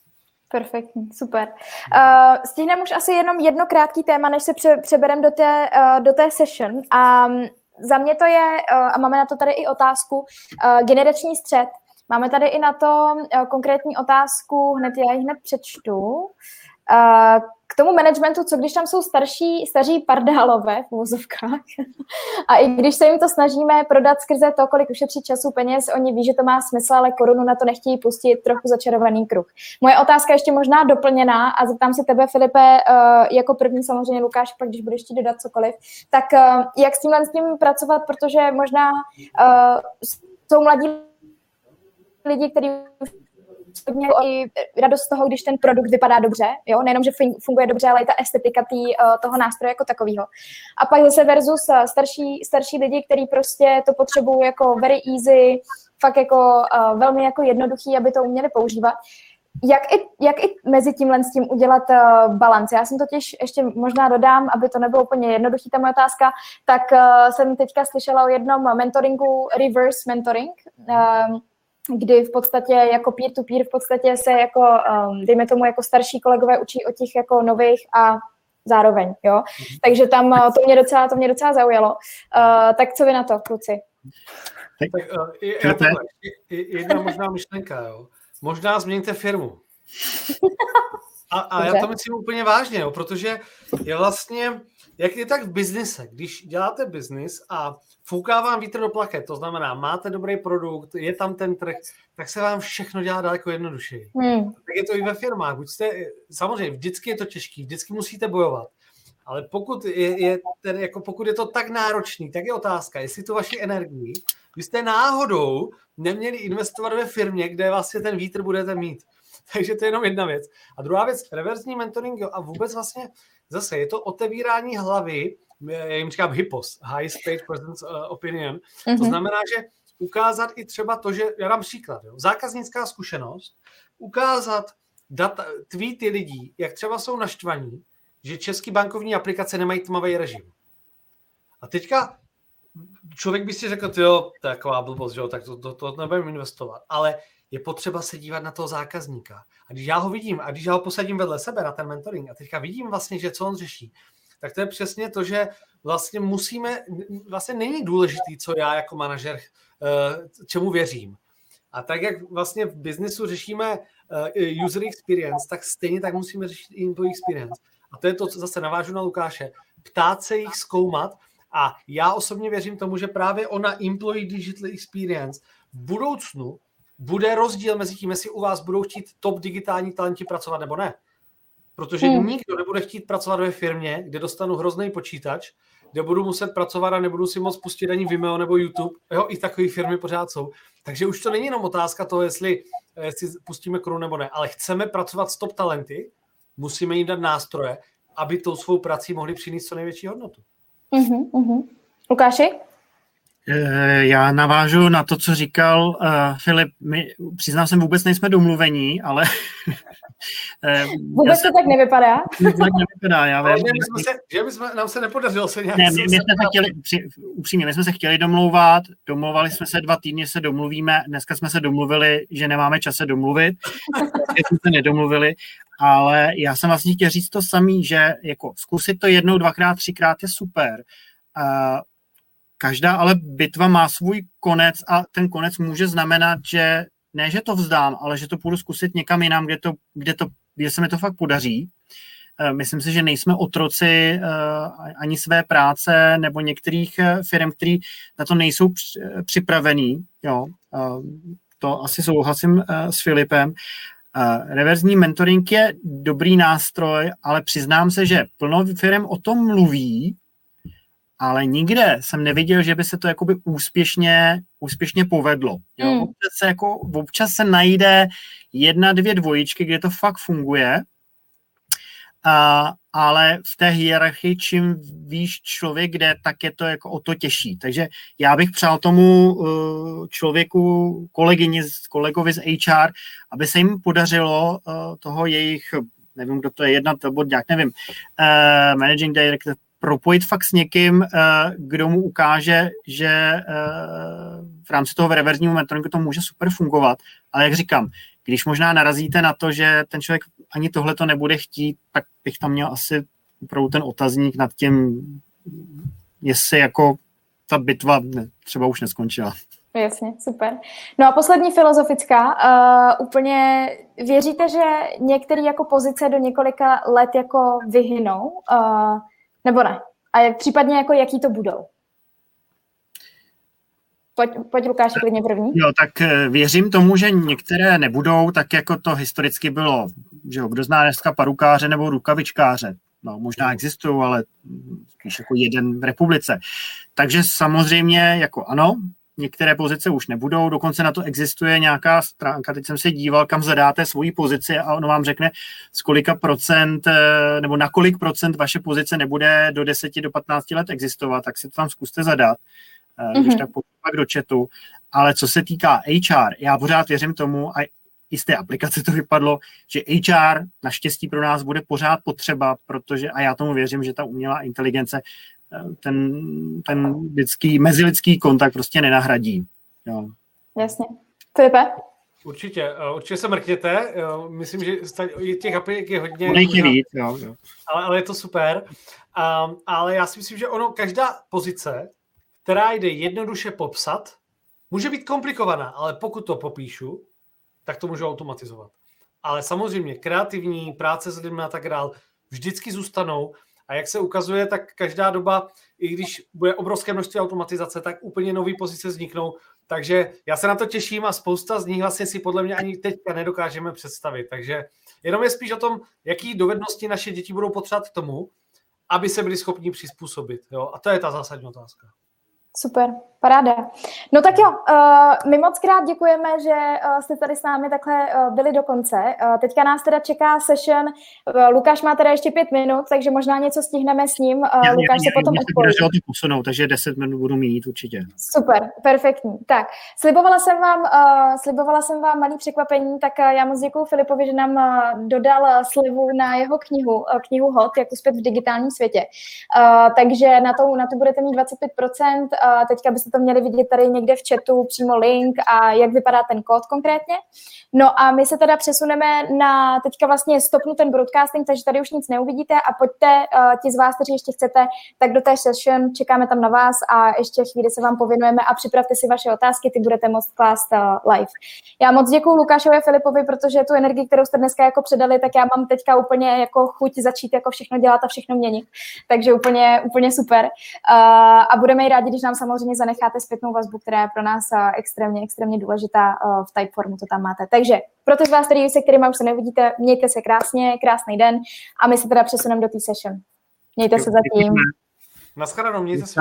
[SPEAKER 1] Perfektní, super. Uh, stihneme už asi jenom jedno krátký téma, než se pře- přebereme do té, uh, do té session. A um, za mě to je, uh, a máme na to tady i otázku, uh, generační střed. Máme tady i na to uh, konkrétní otázku, hned já ji hned přečtu. K tomu managementu, co když tam jsou starší, staří pardálové v úzovkách [laughs] a i když se jim to snažíme prodat skrze to, kolik ušetří času, peněz, oni ví, že to má smysl, ale korunu na to nechtějí pustit, trochu začarovaný kruh. Moje otázka ještě možná doplněná a zeptám se tebe, Filipe, eh, jako první samozřejmě Lukáš, pak když budeš ti dodat cokoliv, tak eh, jak s tímhle s tím pracovat, protože možná jsou mladí lidi, kteří hodně i radost z toho, když ten produkt vypadá dobře, jo, nejenom, že funguje dobře, ale i ta estetika tý, uh, toho nástroje jako takového. A pak zase versus uh, starší, starší lidi, kteří prostě to potřebují jako very easy, fakt jako uh, velmi jako jednoduchý, aby to uměli používat. jak i, jak i mezi tímhle s tím udělat uh, balans? Já jsem totiž ještě možná dodám, aby to nebylo úplně jednoduchý ta moje otázka, tak uh, jsem teďka slyšela o jednom mentoringu, reverse mentoring, uh, kdy v podstatě jako peer-to-peer v podstatě se jako, um, dejme tomu, jako starší kolegové učí o těch jako nových a zároveň, jo. Mhm. Takže tam to mě docela, to mě docela zaujalo. Uh, tak co vy na to, kluci?
[SPEAKER 2] Tak, uh, je, je, jedna možná myšlenka, jo. Možná změníte firmu. [laughs] A, a já to myslím úplně vážně, jo, protože je vlastně, jak je tak v biznise, když děláte biznis a fouká vám vítr do plaket, to znamená, máte dobrý produkt, je tam ten trh, tak se vám všechno dělá daleko jednodušeji. Hmm. Tak je to i ve firmách. Buď jste, samozřejmě, vždycky je to těžké, vždycky musíte bojovat. Ale pokud je, je, ten, jako pokud je to tak náročný, tak je otázka, jestli tu vaši energii vy jste náhodou neměli investovat ve firmě, kde vlastně ten vítr budete mít. [laughs] Takže to je jenom jedna věc. A druhá věc, reverzní mentoring jo, a vůbec vlastně zase je to otevírání hlavy, já jim říkám HIPOS, High Stage Presence uh, Opinion. Mm-hmm. To mhm. znamená, že ukázat i třeba to, že, já dám příklad, jo, zákaznická zkušenost, ukázat data, tweety lidí, jak třeba jsou naštvaní, že český bankovní aplikace nemají tmavý režim. A teďka člověk by si řekl, jo, taková blbost, že jo, tak to, to, to nebudeme investovat. Ale je potřeba se dívat na toho zákazníka. A když já ho vidím, a když já ho posadím vedle sebe na ten mentoring, a teďka vidím vlastně, že co on řeší, tak to je přesně to, že vlastně musíme, vlastně není důležitý, co já jako manažer, eh, čemu věřím. A tak, jak vlastně v biznesu řešíme eh, user experience, tak stejně tak musíme řešit i employee experience. A to je to, co zase navážu na Lukáše. Ptát se jich, zkoumat a já osobně věřím tomu, že právě ona Employee Digital Experience v budoucnu bude rozdíl mezi tím, jestli u vás budou chtít top digitální talenti pracovat nebo ne. Protože hmm. nikdo nebude chtít pracovat ve firmě, kde dostanu hrozný počítač, kde budu muset pracovat a nebudu si moc pustit ani Vimeo nebo YouTube. Jo, i takové firmy pořád jsou. Takže už to není jenom otázka toho, jestli, jestli pustíme korunu nebo ne, ale chceme pracovat s top talenty, musíme jim dát nástroje, aby tou svou prací mohli přinést co největší hodnotu.
[SPEAKER 1] Uh-huh, uh-huh. Lukáši?
[SPEAKER 3] Eh, já navážu na to, co říkal uh, Filip. My, přiznám se, vůbec nejsme domluvení, ale... [laughs]
[SPEAKER 1] uh, [laughs] vůbec to tak nevypadá?
[SPEAKER 3] tak nevypadá, já vím.
[SPEAKER 2] Že, jsme se, že by jsme, nám se nepodařilo se nějak...
[SPEAKER 3] Ne, my, my jsme se chtěli, při, upřímně, my jsme se chtěli domlouvat, domlouvali jsme se dva týdny, se domluvíme, dneska jsme se domluvili, že nemáme čas se domluvit, [laughs] jsme se nedomluvili, ale já jsem vlastně chtěl říct to samý, že jako zkusit to jednou, dvakrát, třikrát je super. Uh, každá ale bitva má svůj konec a ten konec může znamenat, že ne, že to vzdám, ale že to půjdu zkusit někam jinam, kde, to, kde, to, kde se mi to fakt podaří. Myslím si, že nejsme otroci ani své práce nebo některých firm, který na to nejsou připravený. Jo. To asi souhlasím s Filipem. Reverzní mentoring je dobrý nástroj, ale přiznám se, že plno firm o tom mluví, ale nikde jsem neviděl, že by se to jakoby úspěšně, úspěšně povedlo. Jo? Mm. Občas, se jako, občas se najde jedna, dvě dvojičky, kde to fakt funguje, a, ale v té hierarchii, čím víš člověk kde, tak je to jako o to těžší. Takže já bych přál tomu uh, člověku, kolegyni, kolegovi z HR, aby se jim podařilo uh, toho jejich nevím, kdo to je, jedna nebo nějak, nevím, uh, managing director, propojit fakt s někým, uh, kdo mu ukáže, že uh, v rámci toho reverzního mentoringu to může super fungovat. Ale jak říkám, když možná narazíte na to, že ten člověk ani tohle to nebude chtít, tak bych tam měl asi opravdu ten otazník nad tím, jestli jako ta bitva ne, třeba už neskončila.
[SPEAKER 1] Jasně, super. No a poslední filozofická. Uh, úplně věříte, že některé jako pozice do několika let jako vyhynou, uh, nebo ne? A jak, případně jako jaký to budou? Pojď, pojď Lukáš, klidně první.
[SPEAKER 3] Jo, tak eh, věřím tomu, že některé nebudou, tak jako to historicky bylo. Že jo, kdo zná dneska parukáře nebo rukavičkáře? No, možná existují, ale spíš jako jeden v republice. Takže samozřejmě jako ano, některé pozice už nebudou, dokonce na to existuje nějaká stránka, teď jsem se díval, kam zadáte svoji pozici a ono vám řekne, z kolika procent, eh, nebo na kolik procent vaše pozice nebude do 10 do 15 let existovat, tak si to tam zkuste zadat, mm-hmm. když tak pak do chatu. Ale co se týká HR, já pořád věřím tomu, a i z té aplikace to vypadlo, že HR naštěstí pro nás bude pořád potřeba, protože, a já tomu věřím, že ta umělá inteligence ten, ten lidský, mezilidský kontakt prostě nenahradí. Jo.
[SPEAKER 1] Jasně. Filipe?
[SPEAKER 2] Určitě, eh, určitě se mrkněte. Myslím, že těch aplik je hodně.
[SPEAKER 3] Možná, víc, jo, jo.
[SPEAKER 2] Ale, ale je to super. Um, ale já si myslím, že ono, každá pozice, která jde jednoduše popsat, může být komplikovaná, ale pokud to popíšu, tak to můžu automatizovat. Ale samozřejmě kreativní práce s lidmi a tak dál vždycky zůstanou a jak se ukazuje, tak každá doba, i když bude obrovské množství automatizace, tak úplně nové pozice vzniknou. Takže já se na to těším a spousta z nich vlastně si podle mě ani teďka nedokážeme představit. Takže jenom je spíš o tom, jaký dovednosti naše děti budou potřebovat k tomu, aby se byli schopni přizpůsobit. Jo? A to je ta zásadní otázka.
[SPEAKER 1] Super, paráda. No tak jo, uh, my moc krát děkujeme, že uh, jste tady s námi takhle uh, byli do konce. Teďka nás teda čeká session. Lukáš má teda ještě pět minut, takže možná něco stihneme s ním. Já, Lukáš já, se potom odpoví.
[SPEAKER 3] Já to posunou, takže deset minut budu mít určitě.
[SPEAKER 1] Super, perfektní. Tak, slibovala jsem vám, slibovala jsem vám malý překvapení, tak já moc děkuji Filipovi, že nám dodal slivu na jeho knihu, knihu Hot, jak uspět v digitálním světě. Takže na to, na to budete mít 25%, teďka byste to měli vidět tady někde v chatu přímo link a jak vypadá ten kód konkrétně. No a my se teda přesuneme na teďka vlastně stopnu ten broadcasting, takže tady už nic neuvidíte a pojďte uh, ti z vás, kteří ještě chcete, tak do té session, čekáme tam na vás a ještě chvíli se vám povinujeme a připravte si vaše otázky, ty budete moct klást uh, live. Já moc děkuji Lukášovi a Filipovi, protože tu energii, kterou jste dneska jako předali, tak já mám teďka úplně jako chuť začít jako všechno dělat a všechno měnit. Takže úplně, úplně super. Uh, a budeme i rádi, když nám samozřejmě zanecháte zpětnou vazbu, která je pro nás uh, extrémně, extrémně důležitá uh, v Typeformu, to tam máte. Takže pro ty z vás, který, se kterými už se nevidíte, mějte se krásně, krásný den a my se teda přesuneme do té session. Mějte se zatím.
[SPEAKER 2] Naschledanou, mějte se.